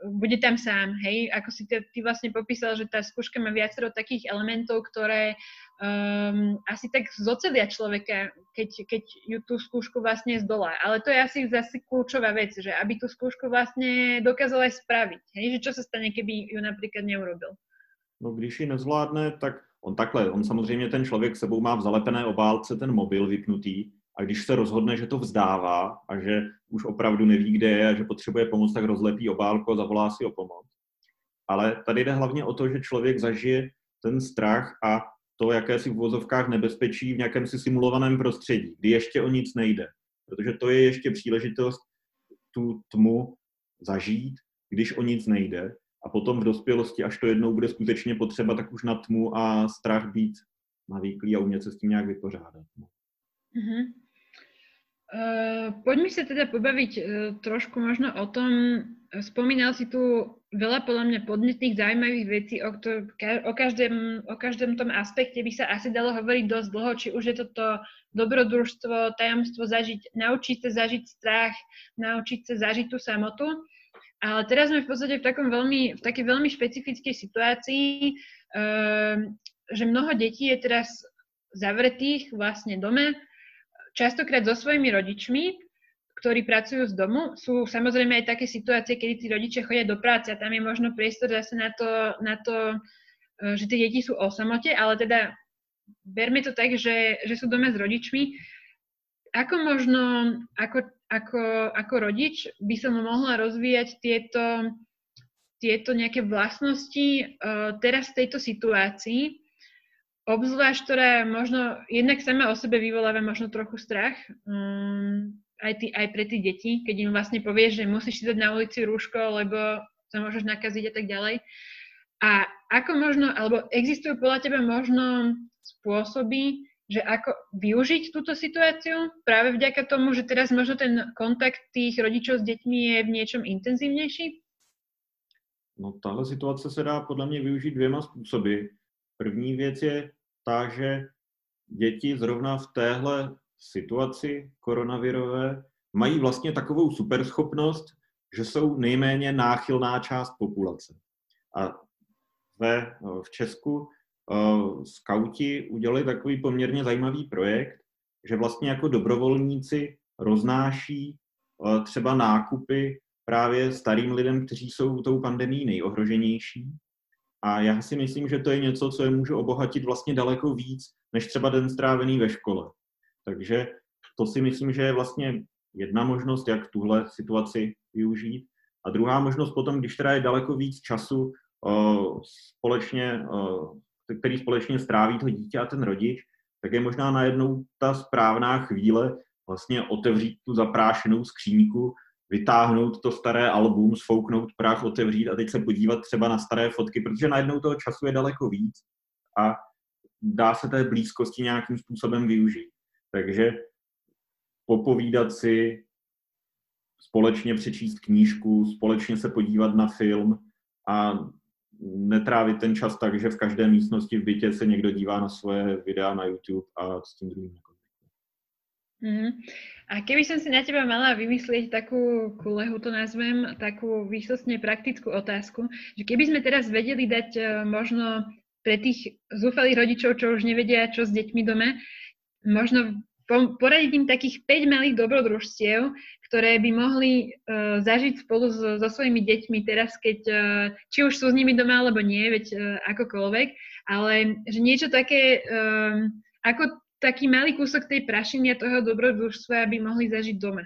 bude tam sám, hej, ako si ty, ty vlastne popísal, že tá skúška má viacero takých elementov, ktoré um, asi tak zocelia človeka, keď, keď ju tú skúšku vlastne zdolá. Ale to je asi zase kľúčová vec, že aby tú skúšku vlastne dokázal aj spraviť, hej, že čo sa stane, keby ju napríklad neurobil. No když ji nezvládne, tak on takhle, on samozřejmě ten člověk sebou má v zalepené obálce ten mobil vypnutý, a když se rozhodne, že to vzdává a že už opravdu neví, kde je a že potřebuje pomoc, tak rozlepí obálku a zavolá si o pomoc. Ale tady jde hlavně o to, že člověk zažije ten strach a to jakési v vozovkách nebezpečí v nějakém si simulovaném prostředí, kdy ještě o nic nejde. Protože to je ještě příležitost tu tmu zažít, když o nic nejde. A potom v dospělosti, až to jednou bude skutečně potřeba, tak už na tmu a strach být navyklý a umět se s tím nějak vypořádat. Mm-hmm. Uh, poďme sa teda pobaviť uh, trošku možno o tom, spomínal si tu veľa podľa mňa podnetných, zaujímavých vecí, o, ktor- o, každém, o každém tom aspekte by sa asi dalo hovoriť dosť dlho, či už je to to dobrodružstvo, tajomstvo zažiť, naučiť sa zažiť strach, naučiť sa zažiť tú samotu. Ale teraz sme v podstate v, takom veľmi, v takej veľmi špecifickej situácii, uh, že mnoho detí je teraz zavretých vlastne dome, častokrát so svojimi rodičmi, ktorí pracujú z domu. Sú samozrejme aj také situácie, kedy tí rodičia chodia do práce a tam je možno priestor zase na to, na to e, že tie deti sú o samote, ale teda berme to tak, že, že sú doma s rodičmi. Ako možno, ako, ako, ako rodič by som mohla rozvíjať tieto, tieto nejaké vlastnosti uh, teraz v tejto situácii, obzvlášť, ktorá možno jednak sama o sebe vyvoláva možno trochu strach, um, aj, ty, aj pre tie deti, keď im vlastne povieš, že musíš si dať na ulici rúško, lebo sa môžeš nakaziť a tak ďalej. A ako možno, alebo existujú podľa teba možno spôsoby, že ako využiť túto situáciu práve vďaka tomu, že teraz možno ten kontakt tých rodičov s deťmi je v niečom intenzívnejší? No tahle situace se dá podle mě využít dvěma způsoby. První věc je ta, že děti zrovna v téhle situaci koronavirové mají vlastně takovou superschopnost, že jsou nejméně náchylná část populace. A ve, v Česku uh, skauti udělali takový poměrně zajímavý projekt, že vlastně jako dobrovolníci roznáší uh, třeba nákupy právě starým lidem, kteří jsou tou pandemí nejohroženější a já si myslím, že to je něco, co je může obohatit vlastně daleko víc, než třeba den strávený ve škole. Takže to si myslím, že je vlastně jedna možnost, jak tuhle situaci využít. A druhá možnost potom, když teda je daleko víc času uh, společně, uh, který společně stráví to dítě a ten rodič, tak je možná najednou ta správná chvíle vlastně otevřít tu zaprášenou skříňku vytáhnout to staré album, sfouknout prach, otevřít a teď se podívat třeba na staré fotky, protože najednou toho času je daleko víc a dá se té blízkosti nějakým způsobem využít. Takže popovídat si, společně přečíst knížku, společně se podívat na film a netrávit ten čas tak, že v každé místnosti v bytě se někdo dívá na svoje videa na YouTube a s tím druhým Mm. A keby som si na teba mala vymyslieť takú kulehu, to nazvem, takú výsostne praktickú otázku, že keby sme teraz vedeli dať uh, možno pre tých zúfalých rodičov, čo už nevedia, čo s deťmi doma, možno poradiť im takých 5 malých dobrodružstiev, ktoré by mohli uh, zažiť spolu so, so svojimi deťmi teraz, keď uh, či už sú s nimi doma alebo nie, veď uh, akokoľvek, ale že niečo také, uh, ako taký malý kúsok tej prašiny a toho dobrodružstva, aby mohli zažiť doma.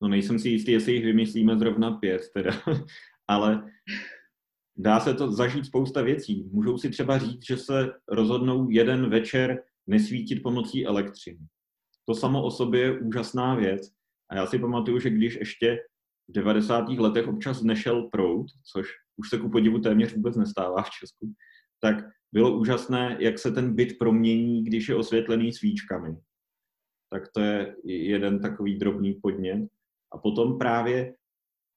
No nejsem si jistý, jestli jich vymyslíme zrovna pět teda, ale dá se to zažít spousta věcí. Můžou si třeba říct, že se rozhodnou jeden večer nesvítit pomocí elektřiny. To samo o sobě je úžasná věc. A já si pamatuju, že když ještě v 90. letech občas nešel prout, což už se ku podivu téměř vůbec nestává v Česku, tak bylo úžasné, jak se ten byt promění, když je osvětlený svíčkami. Tak to je jeden takový drobný podnět. A potom právě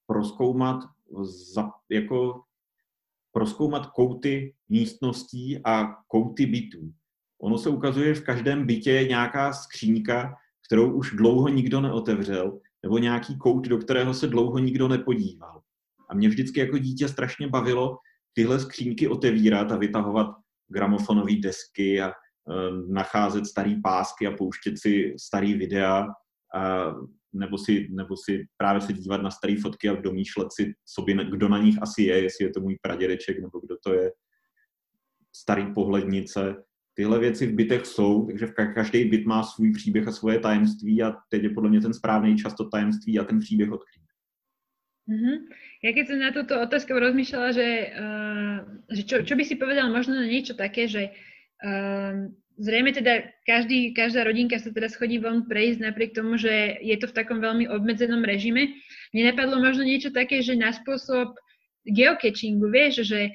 proskoumat, za, jako proskoumat kouty místností a kouty bytů. Ono se ukazuje, že v každém bytě je nějaká skřínka, kterou už dlouho nikdo neotevřel, nebo nějaký kout, do kterého se dlouho nikdo nepodíval. A mě vždycky jako dítě strašně bavilo tyhle skřínky otevírat a vytahovat gramofonové desky a uh, nacházet starý pásky a pouštět si starý videa, a, nebo, si, nebo si právě se dívat na staré fotky a domýšlet si sobě, kdo na nich asi je, jestli je to můj pradědeček nebo kdo to je, starý pohlednice. Tyhle věci v bytech jsou, takže každý byt má svůj příběh a svoje tajemství a teď je podle mě ten správný čas to tajemství a ten příběh odkrýt. Mm-hmm. Ja keď som na túto otázku rozmýšľala, že, uh, že čo, čo by si povedal možno na niečo také, že uh, zrejme teda každý, každá rodinka sa teda schodí von prejsť napriek tomu, že je to v takom veľmi obmedzenom režime. Mne napadlo možno niečo také, že na spôsob geocachingu, vieš, že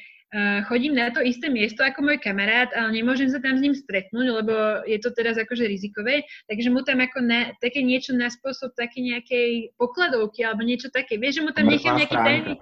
chodím na to isté miesto ako môj kamarát, ale nemôžem sa tam s ním stretnúť, lebo je to teraz akože rizikové, takže mu tam ako na, také niečo na spôsob také nejakej pokladovky alebo niečo také, vieš, že mu tam nechám nejaký tajný...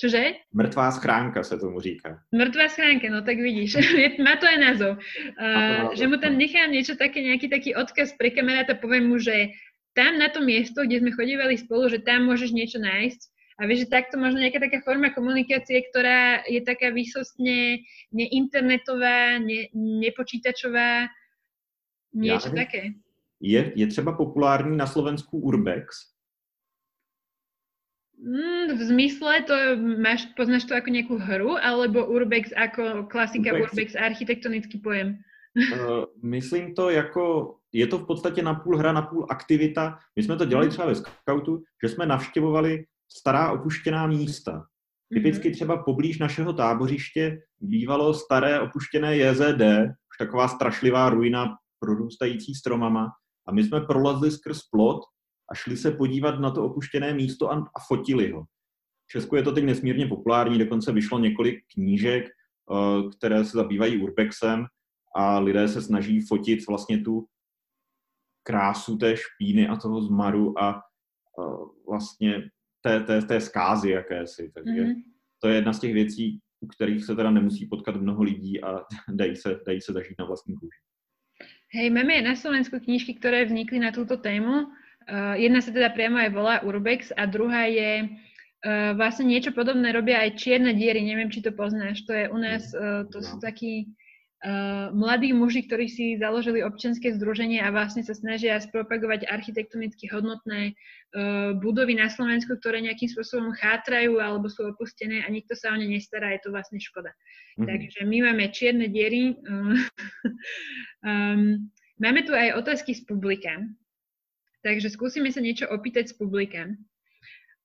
Čože? Mrtvá schránka se tomu říká. Mrtvá schránka, no tak vidíš, má to aj názov. Uh, že mu tam nechám niečo také, nejaký taký odkaz pre kamaráta, poviem mu, že tam na to miesto, kde sme chodívali spolu, že tam môžeš niečo nájsť a vieš, že takto možno nejaká taká forma komunikácie, ktorá je taká výsostne neinternetová, ne, nepočítačová, niečo Já, také. Je, je třeba populární na Slovensku Urbex? Mm, v zmysle to máš, poznáš to ako nejakú hru, alebo Urbex ako klasika Urbex, Urbex architektonický pojem? Uh, myslím to jako, je to v podstatě na půl hra, na půl aktivita. My jsme to dělali mhm. třeba ve Scoutu, že jsme navštěvovali stará opuštěná místa. Mhm. Typicky třeba poblíž našeho tábořiště bývalo staré opuštěné JZD, už taková strašlivá ruina prorůstající stromama. A my jsme prolezli skrz plot a šli se podívat na to opuštěné místo a, a fotili ho. V Česku je to teď nesmírně populární, dokonce vyšlo několik knížek, uh, které se zabývají urbexem a lidé se snaží fotit vlastně tu krásu té špíny a toho zmaru a uh, vlastně té, té, té zkázy jakési. Takže mm-hmm. to je jedna z těch věcí, u kterých se teda nemusí potkat mnoho lidí a dají se, dají se zažít na vlastní kůži. Hej, máme na Slovensku knižky, ktoré vznikli na túto tému. Uh, jedna sa teda priamo aj volá Urbex a druhá je uh, vlastne niečo podobné robia aj čierne diery, neviem, či to poznáš. To je u nás, uh, to sú takí mladí muži, ktorí si založili občianske združenie a vlastne sa snažia spropagovať architektonicky hodnotné uh, budovy na Slovensku, ktoré nejakým spôsobom chátrajú alebo sú opustené a nikto sa o ne nestará, je to vlastne škoda. Mm-hmm. Takže my máme čierne diery. Um, máme tu aj otázky z publika. Takže skúsime sa niečo opýtať z publika.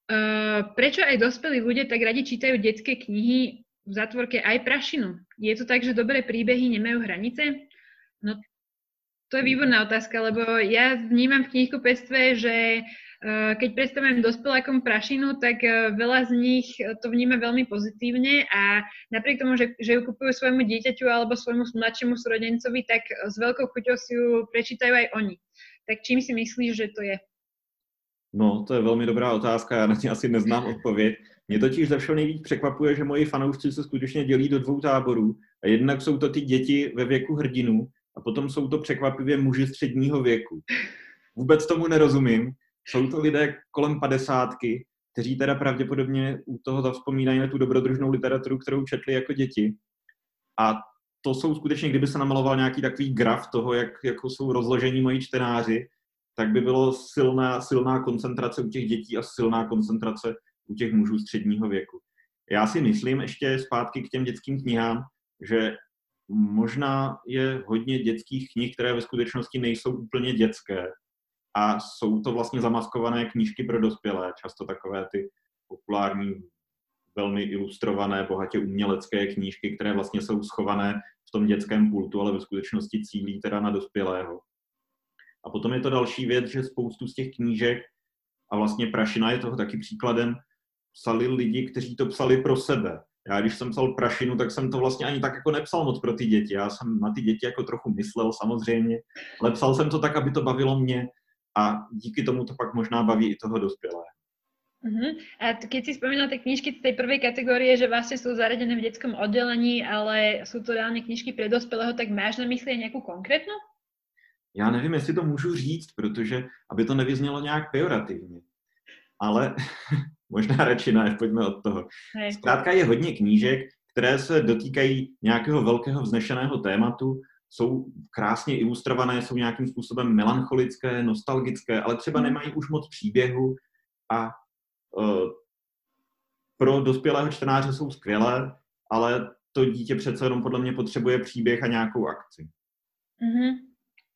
Uh, prečo aj dospelí ľudia tak radi čítajú detské knihy v zatvorke aj prašinu. Je to tak, že dobré príbehy nemajú hranice? No to je výborná otázka, lebo ja vnímam v knihkupectve, že uh, keď predstavujem dospelákom prašinu, tak uh, veľa z nich to vníma veľmi pozitívne a napriek tomu, že, že ju kupujú svojmu dieťaťu alebo svojmu mladšiemu súrodencovi, tak s veľkou chuťou si ju prečítajú aj oni. Tak čím si myslíš, že to je? No, to je velmi dobrá otázka, já na ně asi neznám odpověď. Mě totiž ze všeho nejvíc překvapuje, že moji fanoušci se skutečně dělí do dvou táborů. A jednak jsou to ty děti ve věku hrdinů a potom jsou to překvapivě muži středního věku. Vůbec tomu nerozumím. Jsou to lidé kolem padesátky, kteří teda pravděpodobně u toho zavzpomínají na tu dobrodružnou literaturu, kterou četli jako děti. A to jsou skutečně, kdyby se namaloval nějaký takový graf toho, jak jako jsou rozložení moji čtenáři, tak by bylo silná, silná koncentrace u těch dětí a silná koncentrace u těch mužů středního věku. Já si myslím ještě zpátky k těm dětským knihám, že možná je hodně dětských knih, které ve skutečnosti nejsou úplně dětské a jsou to vlastně zamaskované knížky pro dospělé, často takové ty populární, velmi ilustrované, bohatě umělecké knížky, které vlastně jsou schované v tom dětském pultu, ale ve skutečnosti cílí teda na dospělého. A potom je to další věc, že spoustu z těch knížek, a vlastně Prašina je toho taky příkladem, psali lidi, kteří to psali pro sebe. já když jsem psal Prašinu, tak jsem to vlastně ani tak jako nepsal moc pro ty děti. Já jsem na ty děti jako trochu myslel samozřejmě, ale psal jsem to tak, aby to bavilo mě a díky tomu to pak možná baví i toho dospělého. Uh-huh. A keď si spomínal tie knižky z tej prvej kategórie, že vlastne sú zaradené v detskom oddelení, ale sú to reálne knižky pre dospělého, tak máš na mysli nejakú konkrétnu? Já nevím, jestli to můžu říct, protože aby to nevyznělo nějak pejorativně. Ale možná radši ne, pojďme od toho. Zkrátka je hodně knížek, které se dotýkají nějakého velkého vznešeného tématu, jsou krásně ilustrované, jsou nějakým způsobem melancholické, nostalgické, ale třeba mhm. nemají už moc příběhu a uh, pro dospělého čtenáře jsou skvělé, ale to dítě přece jenom podle mě potřebuje příběh a nějakou akci. Mm-hmm.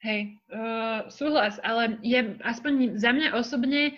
Hej, uh, súhlas, ale je aspoň za mňa osobne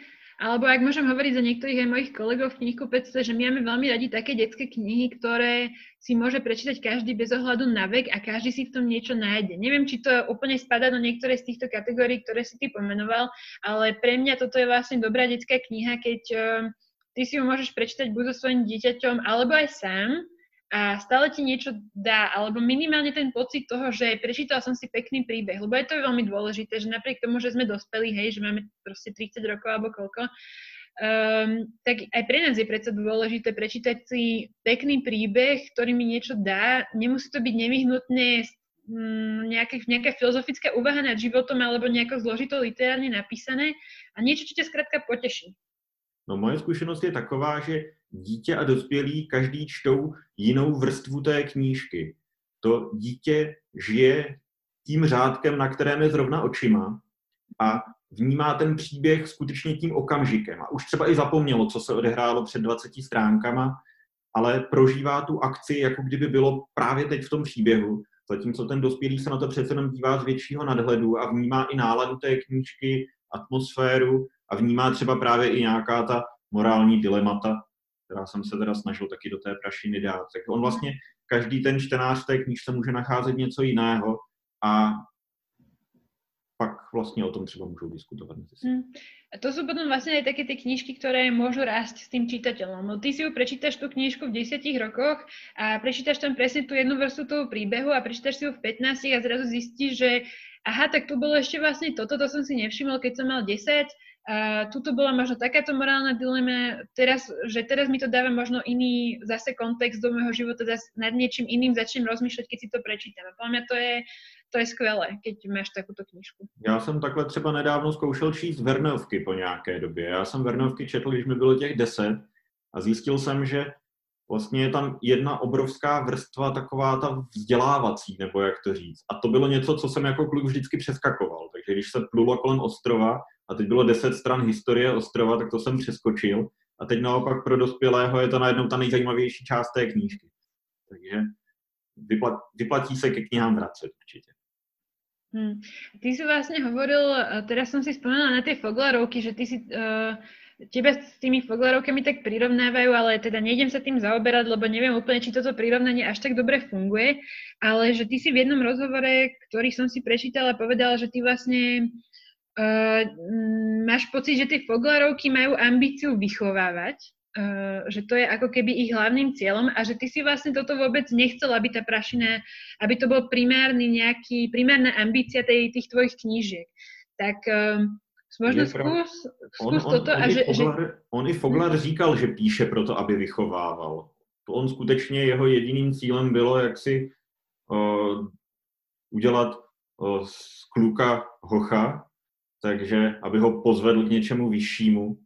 alebo ak môžem hovoriť za niektorých aj mojich kolegov v knihkupectve, že my máme veľmi radi také detské knihy, ktoré si môže prečítať každý bez ohľadu na vek a každý si v tom niečo nájde. Neviem, či to úplne spadá do niektoré z týchto kategórií, ktoré si ty pomenoval, ale pre mňa toto je vlastne dobrá detská kniha, keď uh, ty si ju môžeš prečítať buď so svojím dieťaťom, alebo aj sám a stále ti niečo dá, alebo minimálne ten pocit toho, že prečítal som si pekný príbeh, lebo je to veľmi dôležité, že napriek tomu, že sme dospelí, hej, že máme proste 30 rokov alebo koľko, um, tak aj pre nás je predsa dôležité prečítať si pekný príbeh, ktorý mi niečo dá. Nemusí to byť nevyhnutne um, nejaké, nejaká filozofická úvaha nad životom alebo nejako zložito literárne napísané a niečo, čo ťa skrátka poteší. No moje zkušenost je taková, že dítě a dospělí každý čtou jinou vrstvu té knížky. To dítě žije tím řádkem, na kterém je zrovna očima a vnímá ten příběh skutečně tím okamžikem. A už třeba i zapomnělo, co se odehrálo před 20 stránkama, ale prožívá tu akci, jako kdyby bylo právě teď v tom příběhu. Zatímco ten dospělý se na to přece jenom dívá z většího nadhledu a vnímá i náladu té knížky, atmosféru a vnímá třeba právě i nějaká ta morální dilemata, která jsem se teda snažil taky do té prašiny dát. Tak on vlastně, každý ten čtenář té knížce může nacházet něco jiného a pak vlastně o tom třeba můžou diskutovat. Hmm. A to sú potom vlastne aj také tie knižky, ktoré môžu rásť s tým čitateľom. No ty si ju prečítaš tú knižku v 10 rokoch a prečítaš tam presne tú jednu vrstu toho príbehu a prečítaš si ju v 15 a zrazu zistíš, že aha, tak tu bolo ešte vlastne toto, to som si nevšimol, keď som mal 10 tuto bola možno takáto morálna dilema, teraz, že teraz mi to dáva možno iný zase kontext do môjho života, zase nad niečím iným začnem rozmýšľať, keď si to prečítam. A podľa mňa to je, to je skvělé, keď máš takovou knižku. Já jsem takhle třeba nedávno zkoušel číst Vernovky po nějaké době. Já jsem Vernovky četl, když mi bylo těch deset a zjistil jsem, že vlastně je tam jedna obrovská vrstva, taková ta vzdělávací, nebo jak to říct. A to bylo něco, co jsem jako kluk vždycky přeskakoval. Takže když se plulo kolem ostrova a teď bylo deset stran historie ostrova, tak to jsem přeskočil. A teď naopak pro dospělého je to najednou ta nejzajímavější část té knížky. Takže vyplatí, vyplatí se ke knihám vracet určitě. Hmm. Ty si vlastne hovoril, teraz som si spomenula na tie Foglarovky, že ty si uh, teba s tými foglarovkami tak prirovnávajú, ale teda nejdem sa tým zaoberať, lebo neviem úplne, či toto prirovnanie až tak dobre funguje, ale že ty si v jednom rozhovore, ktorý som si prečítala, povedala, že ty vlastne uh, máš pocit, že tie foglarovky majú ambíciu vychovávať, Uh, že to je ako keby ich hlavným cieľom a že ty si vlastne toto vôbec nechcel, aby tá prašina, aby to bol primárny nejaký, primárna ambícia tej, tých tvojich knížiek. Tak uh, Možná zkus, zkus on, toto. On, a že, Foglar, že... on i Foglar říkal, že píše proto, aby vychovával. To on skutečně, jeho jediným cílem bylo, jak si uh, udělat uh, z kluka hocha, takže aby ho pozvedl k něčemu vyššímu.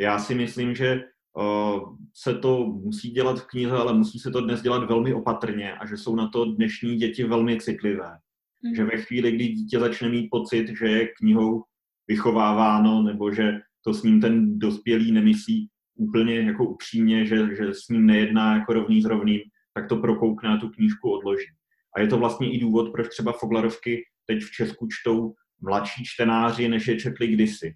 Já si myslím, že uh, se to musí dělat v knize, ale musí se to dnes dělat velmi opatrně a že jsou na to dnešní děti velmi citlivé. Mm. Že ve chvíli, kdy dítě začne mít pocit, že je knihou vychováváno, nebo že to s ním ten dospělý nemyslí úplně jako upřímně, že, že s ním nejedná jako rovný s rovným, tak to prokoukne a tu knížku odloží. A je to vlastně i důvod, proč třeba Foglarovky teď v Česku čtou mladší čtenáři, než je četli kdysi.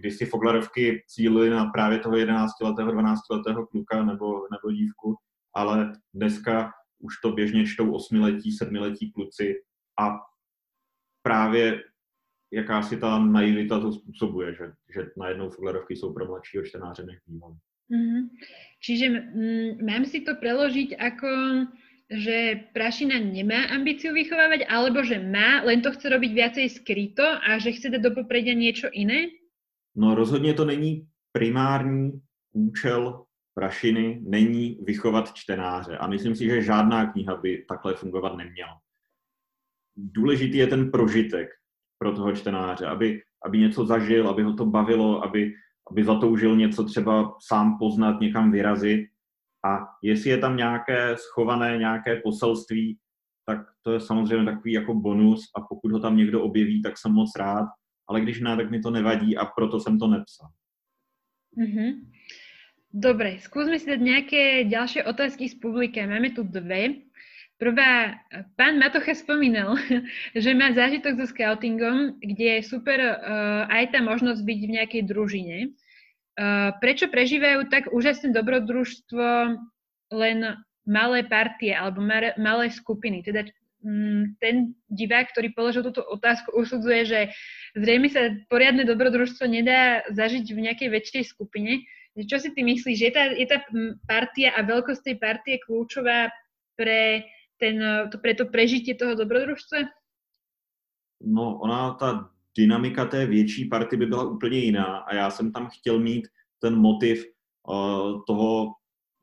Kdysi Foglarovky cílily na právě toho 11-letého, 12-letého kluka nebo, nebo dívku, ale dneska už to běžně čtou osmiletí, sedmiletí kluci a právě jaká si ta naivita to způsobuje, že, že najednou Foglerovky jsou pro mladšího čtenáře než bývaly. Mm-hmm. Čiže mm, mám si to preložiť ako, že Prašina nemá ambíciu vychovávať, alebo že má, len to chce robiť viacej skryto a že chce dať do popredia niečo iné? No rozhodně to není primární účel Prašiny, není vychovat čtenáře. A myslím si, že žádná kniha by takhle fungovat neměla. Důležitý je ten prožitek pro toho čtenáře, aby, aby něco zažil, aby ho to bavilo, aby, aby zatoužil něco třeba sám poznat, někam vyrazit. A jestli je tam nějaké schované, nějaké poselství, tak to je samozřejmě takový jako bonus a pokud ho tam někdo objeví, tak jsem moc rád, ale když ne, tak mi to nevadí a proto jsem to nepsal. Mm-hmm. Dobre, skúsme si dať nejaké ďalšie otázky z publika. Máme tu dve. Prvá, pán Matocha spomínal, že má zážitok so scoutingom, kde je super uh, aj tá možnosť byť v nejakej družine. Uh, prečo prežívajú tak úžasné dobrodružstvo len malé partie alebo malé skupiny? Teda um, ten divák, ktorý položil túto otázku, usudzuje, že zrejme sa poriadne dobrodružstvo nedá zažiť v nejakej väčšej skupine. Čo si ty myslíš? Je tá, je tá partia a veľkosť tej partie kľúčová pre ten, eh, to, pre to prežitie toho dobrodružstva? No, ona, ta dynamika té větší party by byla úplně jiná a já jsem tam chtěl mít ten motiv uh, toho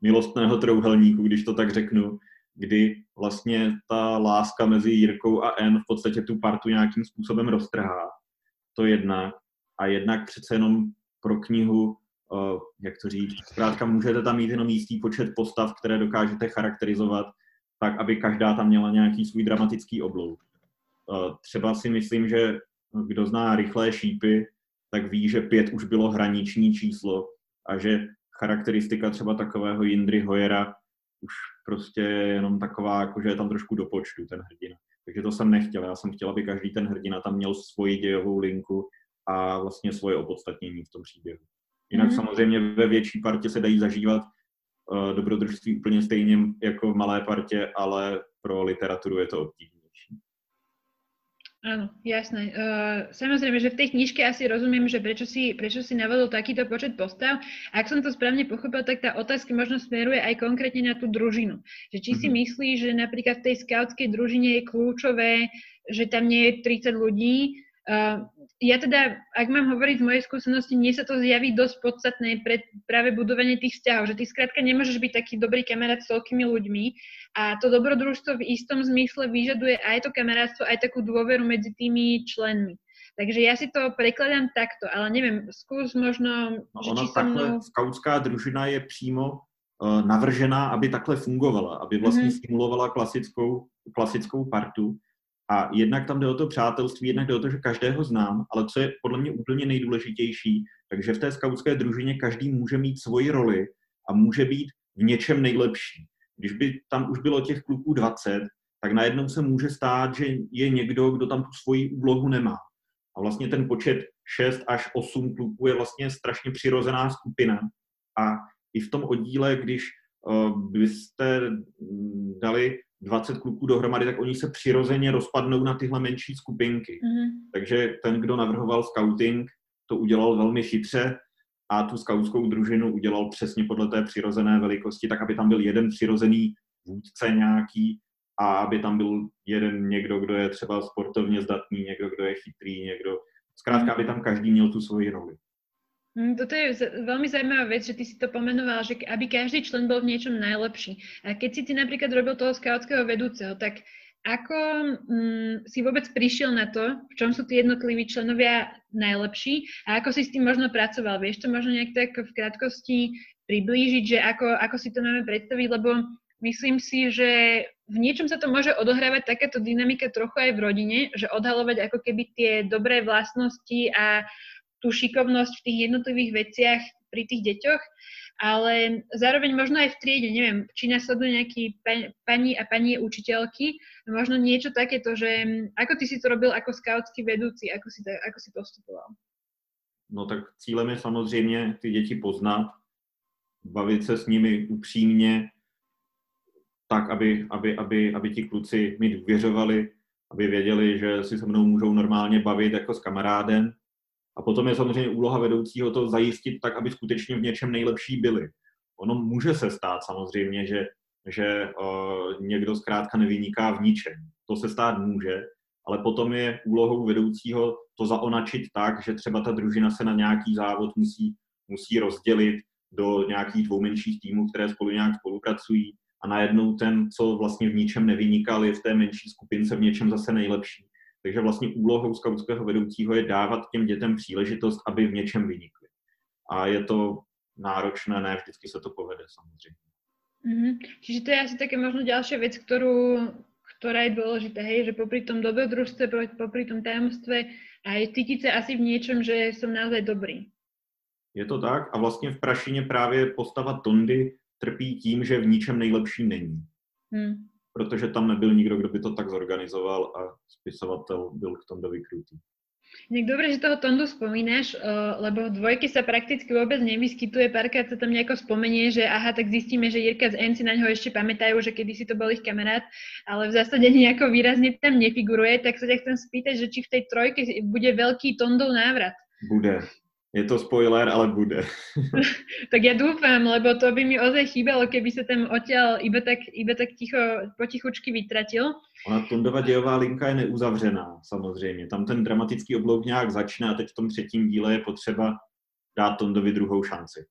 milostného trouhelníku, když to tak řeknu, kdy vlastně ta láska mezi Jirkou a N v podstatě tu partu nějakým způsobem roztrhá. To jednak. A jednak přece jenom pro knihu, uh, jak to říct, zkrátka můžete tam mít jenom jistý počet postav, které dokážete charakterizovat tak aby každá tam měla nějaký svůj dramatický oblouk. Eh, třeba si myslím, že kdo zná rychlé šípy, tak ví, že pět už bylo hraniční číslo a že charakteristika třeba takového Jindry Hojera už prostě je jenom taková, jako že je tam trošku do počtu ten hrdina. Takže to jsem nechtěl. Já jsem chtěl, aby každý ten hrdina tam měl svoji dějovou linku a vlastně svoje opodstatnění v tom příběhu. Jinak mm. samozřejmě ve větší partě se dají zažívat uh, dobrodružství úplně stejně jako v malé partě, ale pro literaturu je to obtížnější. Áno, jasné. Uh, samozrejme, že v tej knižke asi rozumiem, že prečo si, prečo si navodol takýto počet postav. A ak som to správne pochopil, tak tá otázka možno smeruje aj konkrétne na tú družinu. Že či mm-hmm. si mhm. myslíš, že napríklad v tej skautskej družine je kľúčové, že tam nie je 30 ľudí, ja teda, ak mám hovoriť z mojej skúsenosti, mne sa to zjaví dosť podstatné pre práve budovanie tých vzťahov, že ty skrátka nemôžeš byť taký dobrý kamarát s toľkými ľuďmi a to dobrodružstvo v istom zmysle vyžaduje aj to kamarátstvo, aj takú dôveru medzi tými členmi. Takže ja si to prekladám takto, ale neviem, skús možno, že Ona takhle mnou... skautská družina je přímo uh, navržená, aby takhle fungovala, aby vlastně mm-hmm. simulovala klasickou, klasickou partu a jednak tam jde o to přátelství, jednak jde o to, že každého znám, ale co je podle mě úplně nejdůležitější, takže v té skautské družině každý může mít svoji roli a může být v něčem nejlepší. Když by tam už bylo těch kluků 20, tak najednou se může stát, že je někdo, kdo tam tu svoji úlohu nemá. A vlastně ten počet 6 až 8 kluků je vlastně strašně přirozená skupina. A i v tom oddíle, když uh, byste mm, dali 20 kluků dohromady, tak oni se přirozeně rozpadnou na tyhle menší skupinky. Mm-hmm. Takže ten, kdo navrhoval scouting, to udělal velmi chytře a tu skautskou družinu udělal přesně podle té přirozené velikosti, tak aby tam byl jeden přirozený vůdce nějaký a aby tam byl jeden někdo, kdo je třeba sportovně zdatný, někdo, kdo je chytrý, někdo, zkrátka, aby tam každý měl tu svoji roli. Mm, toto je veľmi zaujímavá vec, že ty si to pomenoval, že aby každý člen bol v niečom najlepší. A keď si ty napríklad robil toho skautského vedúceho, tak ako mm, si vôbec prišiel na to, v čom sú tí jednotliví členovia najlepší a ako si s tým možno pracoval? Vieš to možno nejak tak v krátkosti priblížiť, že ako, ako si to máme predstaviť, lebo myslím si, že v niečom sa to môže odohrávať takáto dynamika trochu aj v rodine, že odhalovať ako keby tie dobré vlastnosti a tú šikovnosť v tých jednotlivých veciach pri tých deťoch, ale zároveň možno aj v triede, neviem, či nasledujú nejakí pani a pani učiteľky, možno niečo takéto, že ako ty si to robil ako skautský vedúci, ako si, ako si postupoval? No tak cílem je samozřejmě ty děti poznat, bavit se s nimi upřímně, tak, aby, aby, aby, aby ti kluci mi důvěřovali, aby věděli, že si se mnou můžou normálně bavit jako s kamarádem A potom je samozřejmě úloha vedoucího to zajistit tak, aby skutečně v něčem nejlepší byli. Ono může se stát samozřejmě, že, že uh, někdo zkrátka nevyniká v ničem. To se stát může, ale potom je úlohou vedoucího to zaonačit tak, že třeba ta družina se na nějaký závod musí, musí rozdělit do nějakých dvou menších týmů, které spolu nějak spolupracují a najednou ten, co vlastně v ničem nevynikal, je v té menší skupince v něčem zase nejlepší. Takže vlastně úlohou skautského vedoucího je dávat těm dětem příležitost, aby v něčem vynikly. A je to náročné, ne vždycky se to povede samozřejmě. Mm-hmm. Čiže to je asi také možno ďalšia vec, ktorú, ktorá je dôležitá, hej, že popri tom dobrodružstve, popri tom tajomstve aj cítiť sa asi v niečom, že som naozaj dobrý. Je to tak a vlastně v Prašině právě postava Tondy trpí tím, že v ničem nejlepší není. Hmm. Protože tam nebyl nikdo, kdo by to tak zorganizoval a spisovatel byl k tomu vykrutý. Inak dobre, že toho Tondu spomínaš, lebo v dvojke sa prakticky vôbec nevyskytuje, párkrát sa tam nejako spomenie, že aha, tak zistíme, že Jirka z Enci na ňo ešte pamätajú, že kedy si to bol ich kamarát, ale v zásade nejako výrazne tam nefiguruje, tak sa ťa chcem spýtať, že či v tej trojke bude veľký Tondov návrat. Bude. Je to spoiler, ale bude. tak ja dúfam, lebo to by mi ozaj chýbalo, keby sa tam odtiaľ iba tak, iba tak ticho, potichučky vytratil. Ona Tondova dějová linka je neuzavřená, samozřejmě. Tam ten dramatický oblouk nějak začne a teď v tom třetím díle je potřeba dát Tondovi druhou šanci.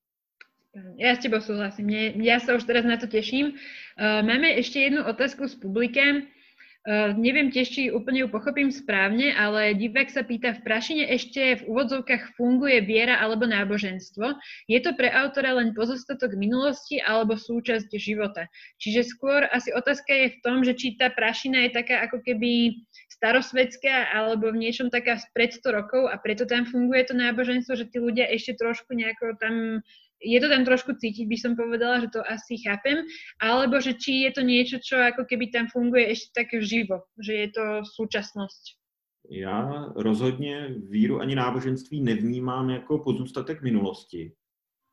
Ja s tebou súhlasím. Ja sa už teraz na to teším. Máme ešte jednu otázku z publikem. Uh, neviem tiež, či úplne ju pochopím správne, ale divák sa pýta, v prašine ešte v úvodzovkách funguje viera alebo náboženstvo. Je to pre autora len pozostatok minulosti alebo súčasť života? Čiže skôr asi otázka je v tom, že či tá prašina je taká ako keby starosvedská alebo v niečom taká pred 100 rokov a preto tam funguje to náboženstvo, že tí ľudia ešte trošku nejako tam je to tam trošku cítiť, by som povedala, že to asi chápem, alebo že či je to niečo, čo ako keby tam funguje ešte tak živo, že je to súčasnosť. Já rozhodně víru ani náboženství nevnímám jako pozůstatek minulosti,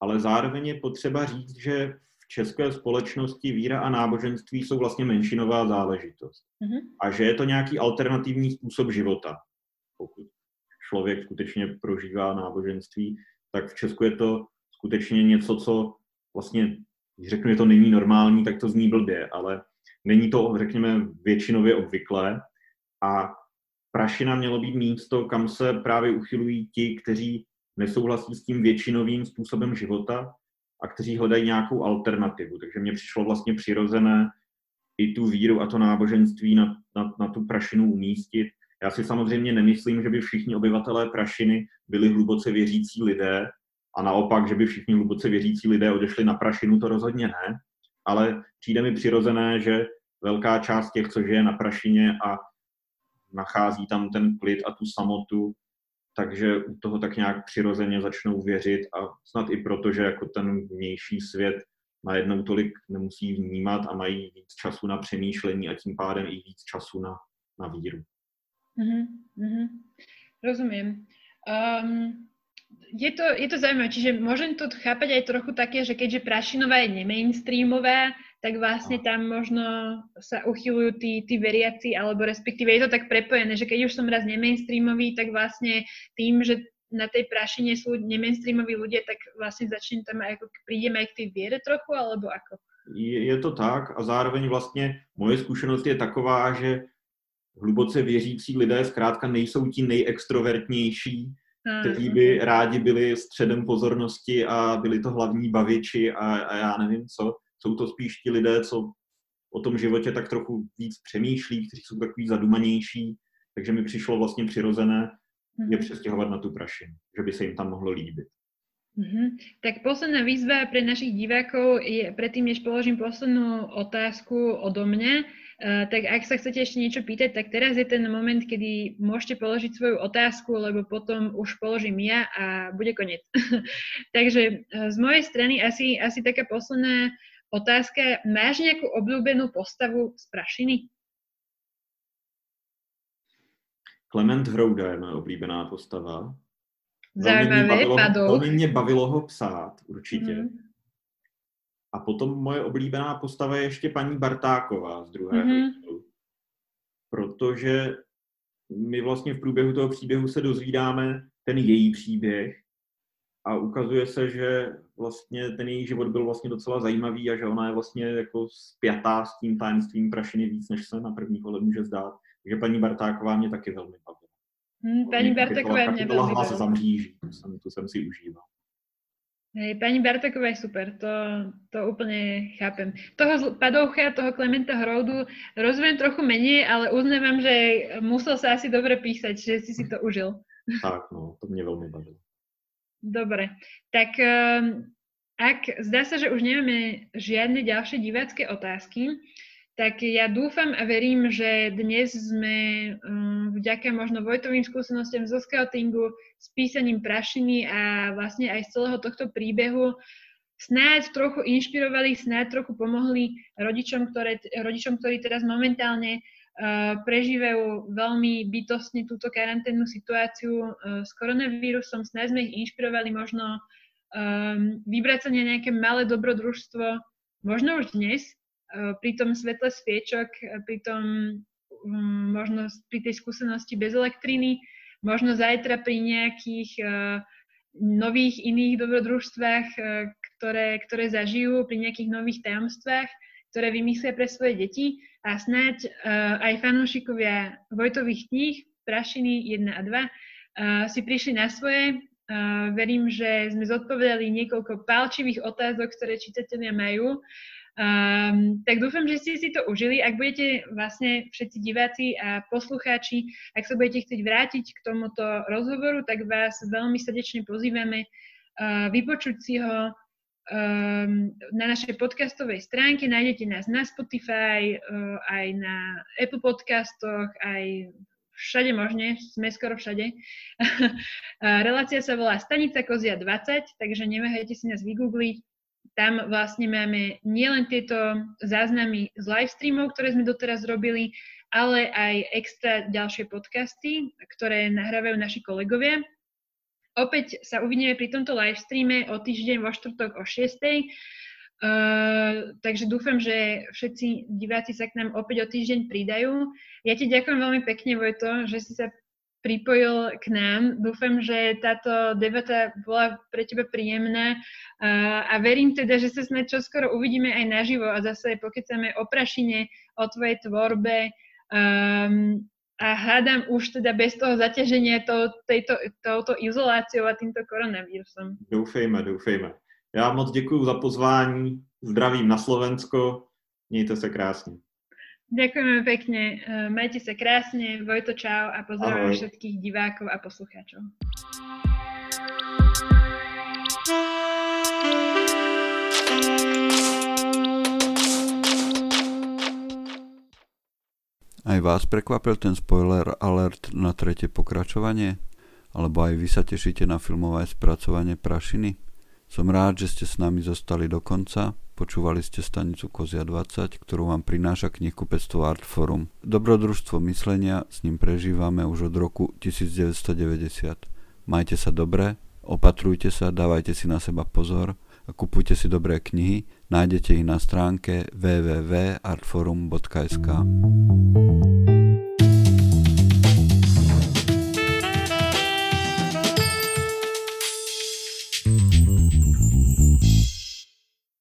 ale zároveň je potřeba říct, že v české společnosti víra a náboženství jsou vlastně menšinová záležitost. Mm-hmm. A že je to nějaký alternativní způsob života. Pokud člověk skutečně prožívá náboženství, tak v Česku je to skutečně něco, co vlastně, když řeknu, že to není normální, tak to zní blbě, ale není to, řekněme, většinově obvyklé a Prašina mělo být místo, kam se právě uchylují ti, kteří nesouhlasí s tím většinovým způsobem života a kteří hledají nějakou alternativu. Takže mně přišlo vlastně přirozené i tu víru a to náboženství na, na, na tu Prašinu umístit. Já si samozřejmě nemyslím, že by všichni obyvatelé Prašiny byli hluboce věřící lidé, a naopak, že by všichni hluboce věřící lidé odešli na prašinu, to rozhodně ne, ale přijde mi přirozené, že velká část těch, co žije na prašině a nachází tam ten klid a tu samotu, takže u toho tak nějak přirozeně začnou věřit a snad i proto, že jako ten vnější svět najednou tolik nemusí vnímat a mají víc času na přemýšlení a tím pádem i víc času na, na víru. Mm-hmm. Rozumím. Um, je to, je to zaujímavé, čiže môžem to chápať aj trochu také, že keďže Prašinová je nemainstreamová, tak vlastne tam možno sa uchylujú tí, tí veriaci, alebo respektíve je to tak prepojené, že keď už som raz nemainstreamový, tak vlastne tým, že na tej prašine sú nemainstreamoví ľudia, tak vlastne začne tam aj ako prídeme aj k tej viere trochu, alebo ako? Je, je to tak a zároveň vlastně moje zkušenost je taková, že hluboce věřící lidé zkrátka nejsou ti nejextrovertnější, kteří by rádi byli středem pozornosti a byli to hlavní baviči a, a já nevím co. Jsou to spíš ti lidé, co o tom životě tak trochu víc přemýšlí, kteří jsou takový zadumanější, takže mi přišlo vlastně přirozené je mhm. přestěhovat na tu prašinu, že by se jim tam mohlo líbit. Mm-hmm. Tak posledná výzva pre našich divákov je, predtým, než položím poslednú otázku odo mňa, Uh, tak ak sa chcete ešte niečo pýtať, tak teraz je ten moment, kedy môžete položiť svoju otázku, lebo potom už položím ja a bude koniec. Takže uh, z mojej strany asi, asi taká posledná otázka. Máš nejakú obľúbenú postavu z Prašiny? Klement Hrouda je moje oblíbená postava. Zajímavé, Velmi mě bavilo ho psát, určitě. Mm. A potom moje oblíbená postava je ještě paní Bartáková z druhého mm-hmm. Protože my vlastně v průběhu toho příběhu se dozvídáme ten její příběh a ukazuje se, že vlastně ten její život byl vlastně docela zajímavý a že ona je vlastně jako spjatá s tím tajemstvím prašiny víc, než se na první pohled může zdát. Takže paní Bartáková mě taky velmi bavila. Hmm, paní Bartáková mě velmi bavila. za mříží, tu jsem, tu jsem si užíval. Hej, pani Bartaková je super, to, to úplne chápem. Toho Padoucha, toho Klementa Hroudu rozumiem trochu menej, ale uznávam, že musel sa asi dobre písať, že si si to užil. Tak, no, to mě velmi bavilo. Dobre, tak um, ak zdá sa, že už nemáme žiadne ďalšie divácké otázky, tak ja dúfam a verím, že dnes sme um, vďaka možno Vojtovým skúsenostiam zo scoutingu, s písaním prašiny a vlastne aj z celého tohto príbehu snáď trochu inšpirovali, snáď trochu pomohli rodičom, ktoré, rodičom ktorí teraz momentálne uh, prežívajú veľmi bytostne túto karanténnu situáciu uh, s koronavírusom. Snáď sme ich inšpirovali možno um, vybrať sa na nejaké malé dobrodružstvo, možno už dnes, pri tom svetle sviečok, eh, pri tom um, možno pri tej skúsenosti bez elektriny, možno zajtra pri nejakých uh, nových iných dobrodružstvách, ktoré, ktoré zažijú, pri nejakých nových tajomstvách, ktoré vymyslia pre svoje deti a snáď aj fanúšikovia Vojtových kníh, Prašiny 1 a 2, uh, si prišli na svoje. Verím, že sme zodpovedali niekoľko pálčivých otázok, ktoré čitatelia majú Um, tak dúfam, že ste si to užili. Ak budete vlastne všetci diváci a poslucháči, ak sa budete chcieť vrátiť k tomuto rozhovoru, tak vás veľmi srdečne pozývame uh, vypočuť si ho um, na našej podcastovej stránke. Nájdete nás na Spotify, uh, aj na Apple podcastoch, aj všade možne, sme skoro všade. Relácia sa volá Stanica Kozia 20, takže neváhajte si nás vygoogliť tam vlastne máme nielen tieto záznamy z live streamov, ktoré sme doteraz robili, ale aj extra ďalšie podcasty, ktoré nahrávajú naši kolegovia. Opäť sa uvidíme pri tomto live streame o týždeň vo štvrtok o 6. Uh, takže dúfam, že všetci diváci sa k nám opäť o týždeň pridajú. Ja ti ďakujem veľmi pekne, Vojto, že si sa pripojil k nám. Dúfam, že táto debata bola pre teba príjemná a verím teda, že sa snad čoskoro uvidíme aj naživo a zase pokecáme o prašine, o tvojej tvorbe um, a hádam už teda bez toho zaťaženia to, tejto, touto izoláciou a týmto koronavírusom. Doufejme, doufejme. Já moc děkuji za pozvání, zdravím na Slovensko, mějte se krásně. Ďakujeme pekne, eh, majte sa krásne, Vojto čau a pozdravujem všetkých divákov a poslucháčov. Aj vás prekvapil ten spoiler alert na tretie pokračovanie? Alebo aj vy sa tešíte na filmové spracovanie Prašiny? Som rád, že ste s nami zostali do konca. Počúvali ste stanicu Kozia 20, ktorú vám prináša knihkupectvo Artforum. Dobrodružstvo myslenia s ním prežívame už od roku 1990. Majte sa dobre, opatrujte sa, dávajte si na seba pozor a kupujte si dobré knihy. Nájdete ich na stránke www.artforum.sk.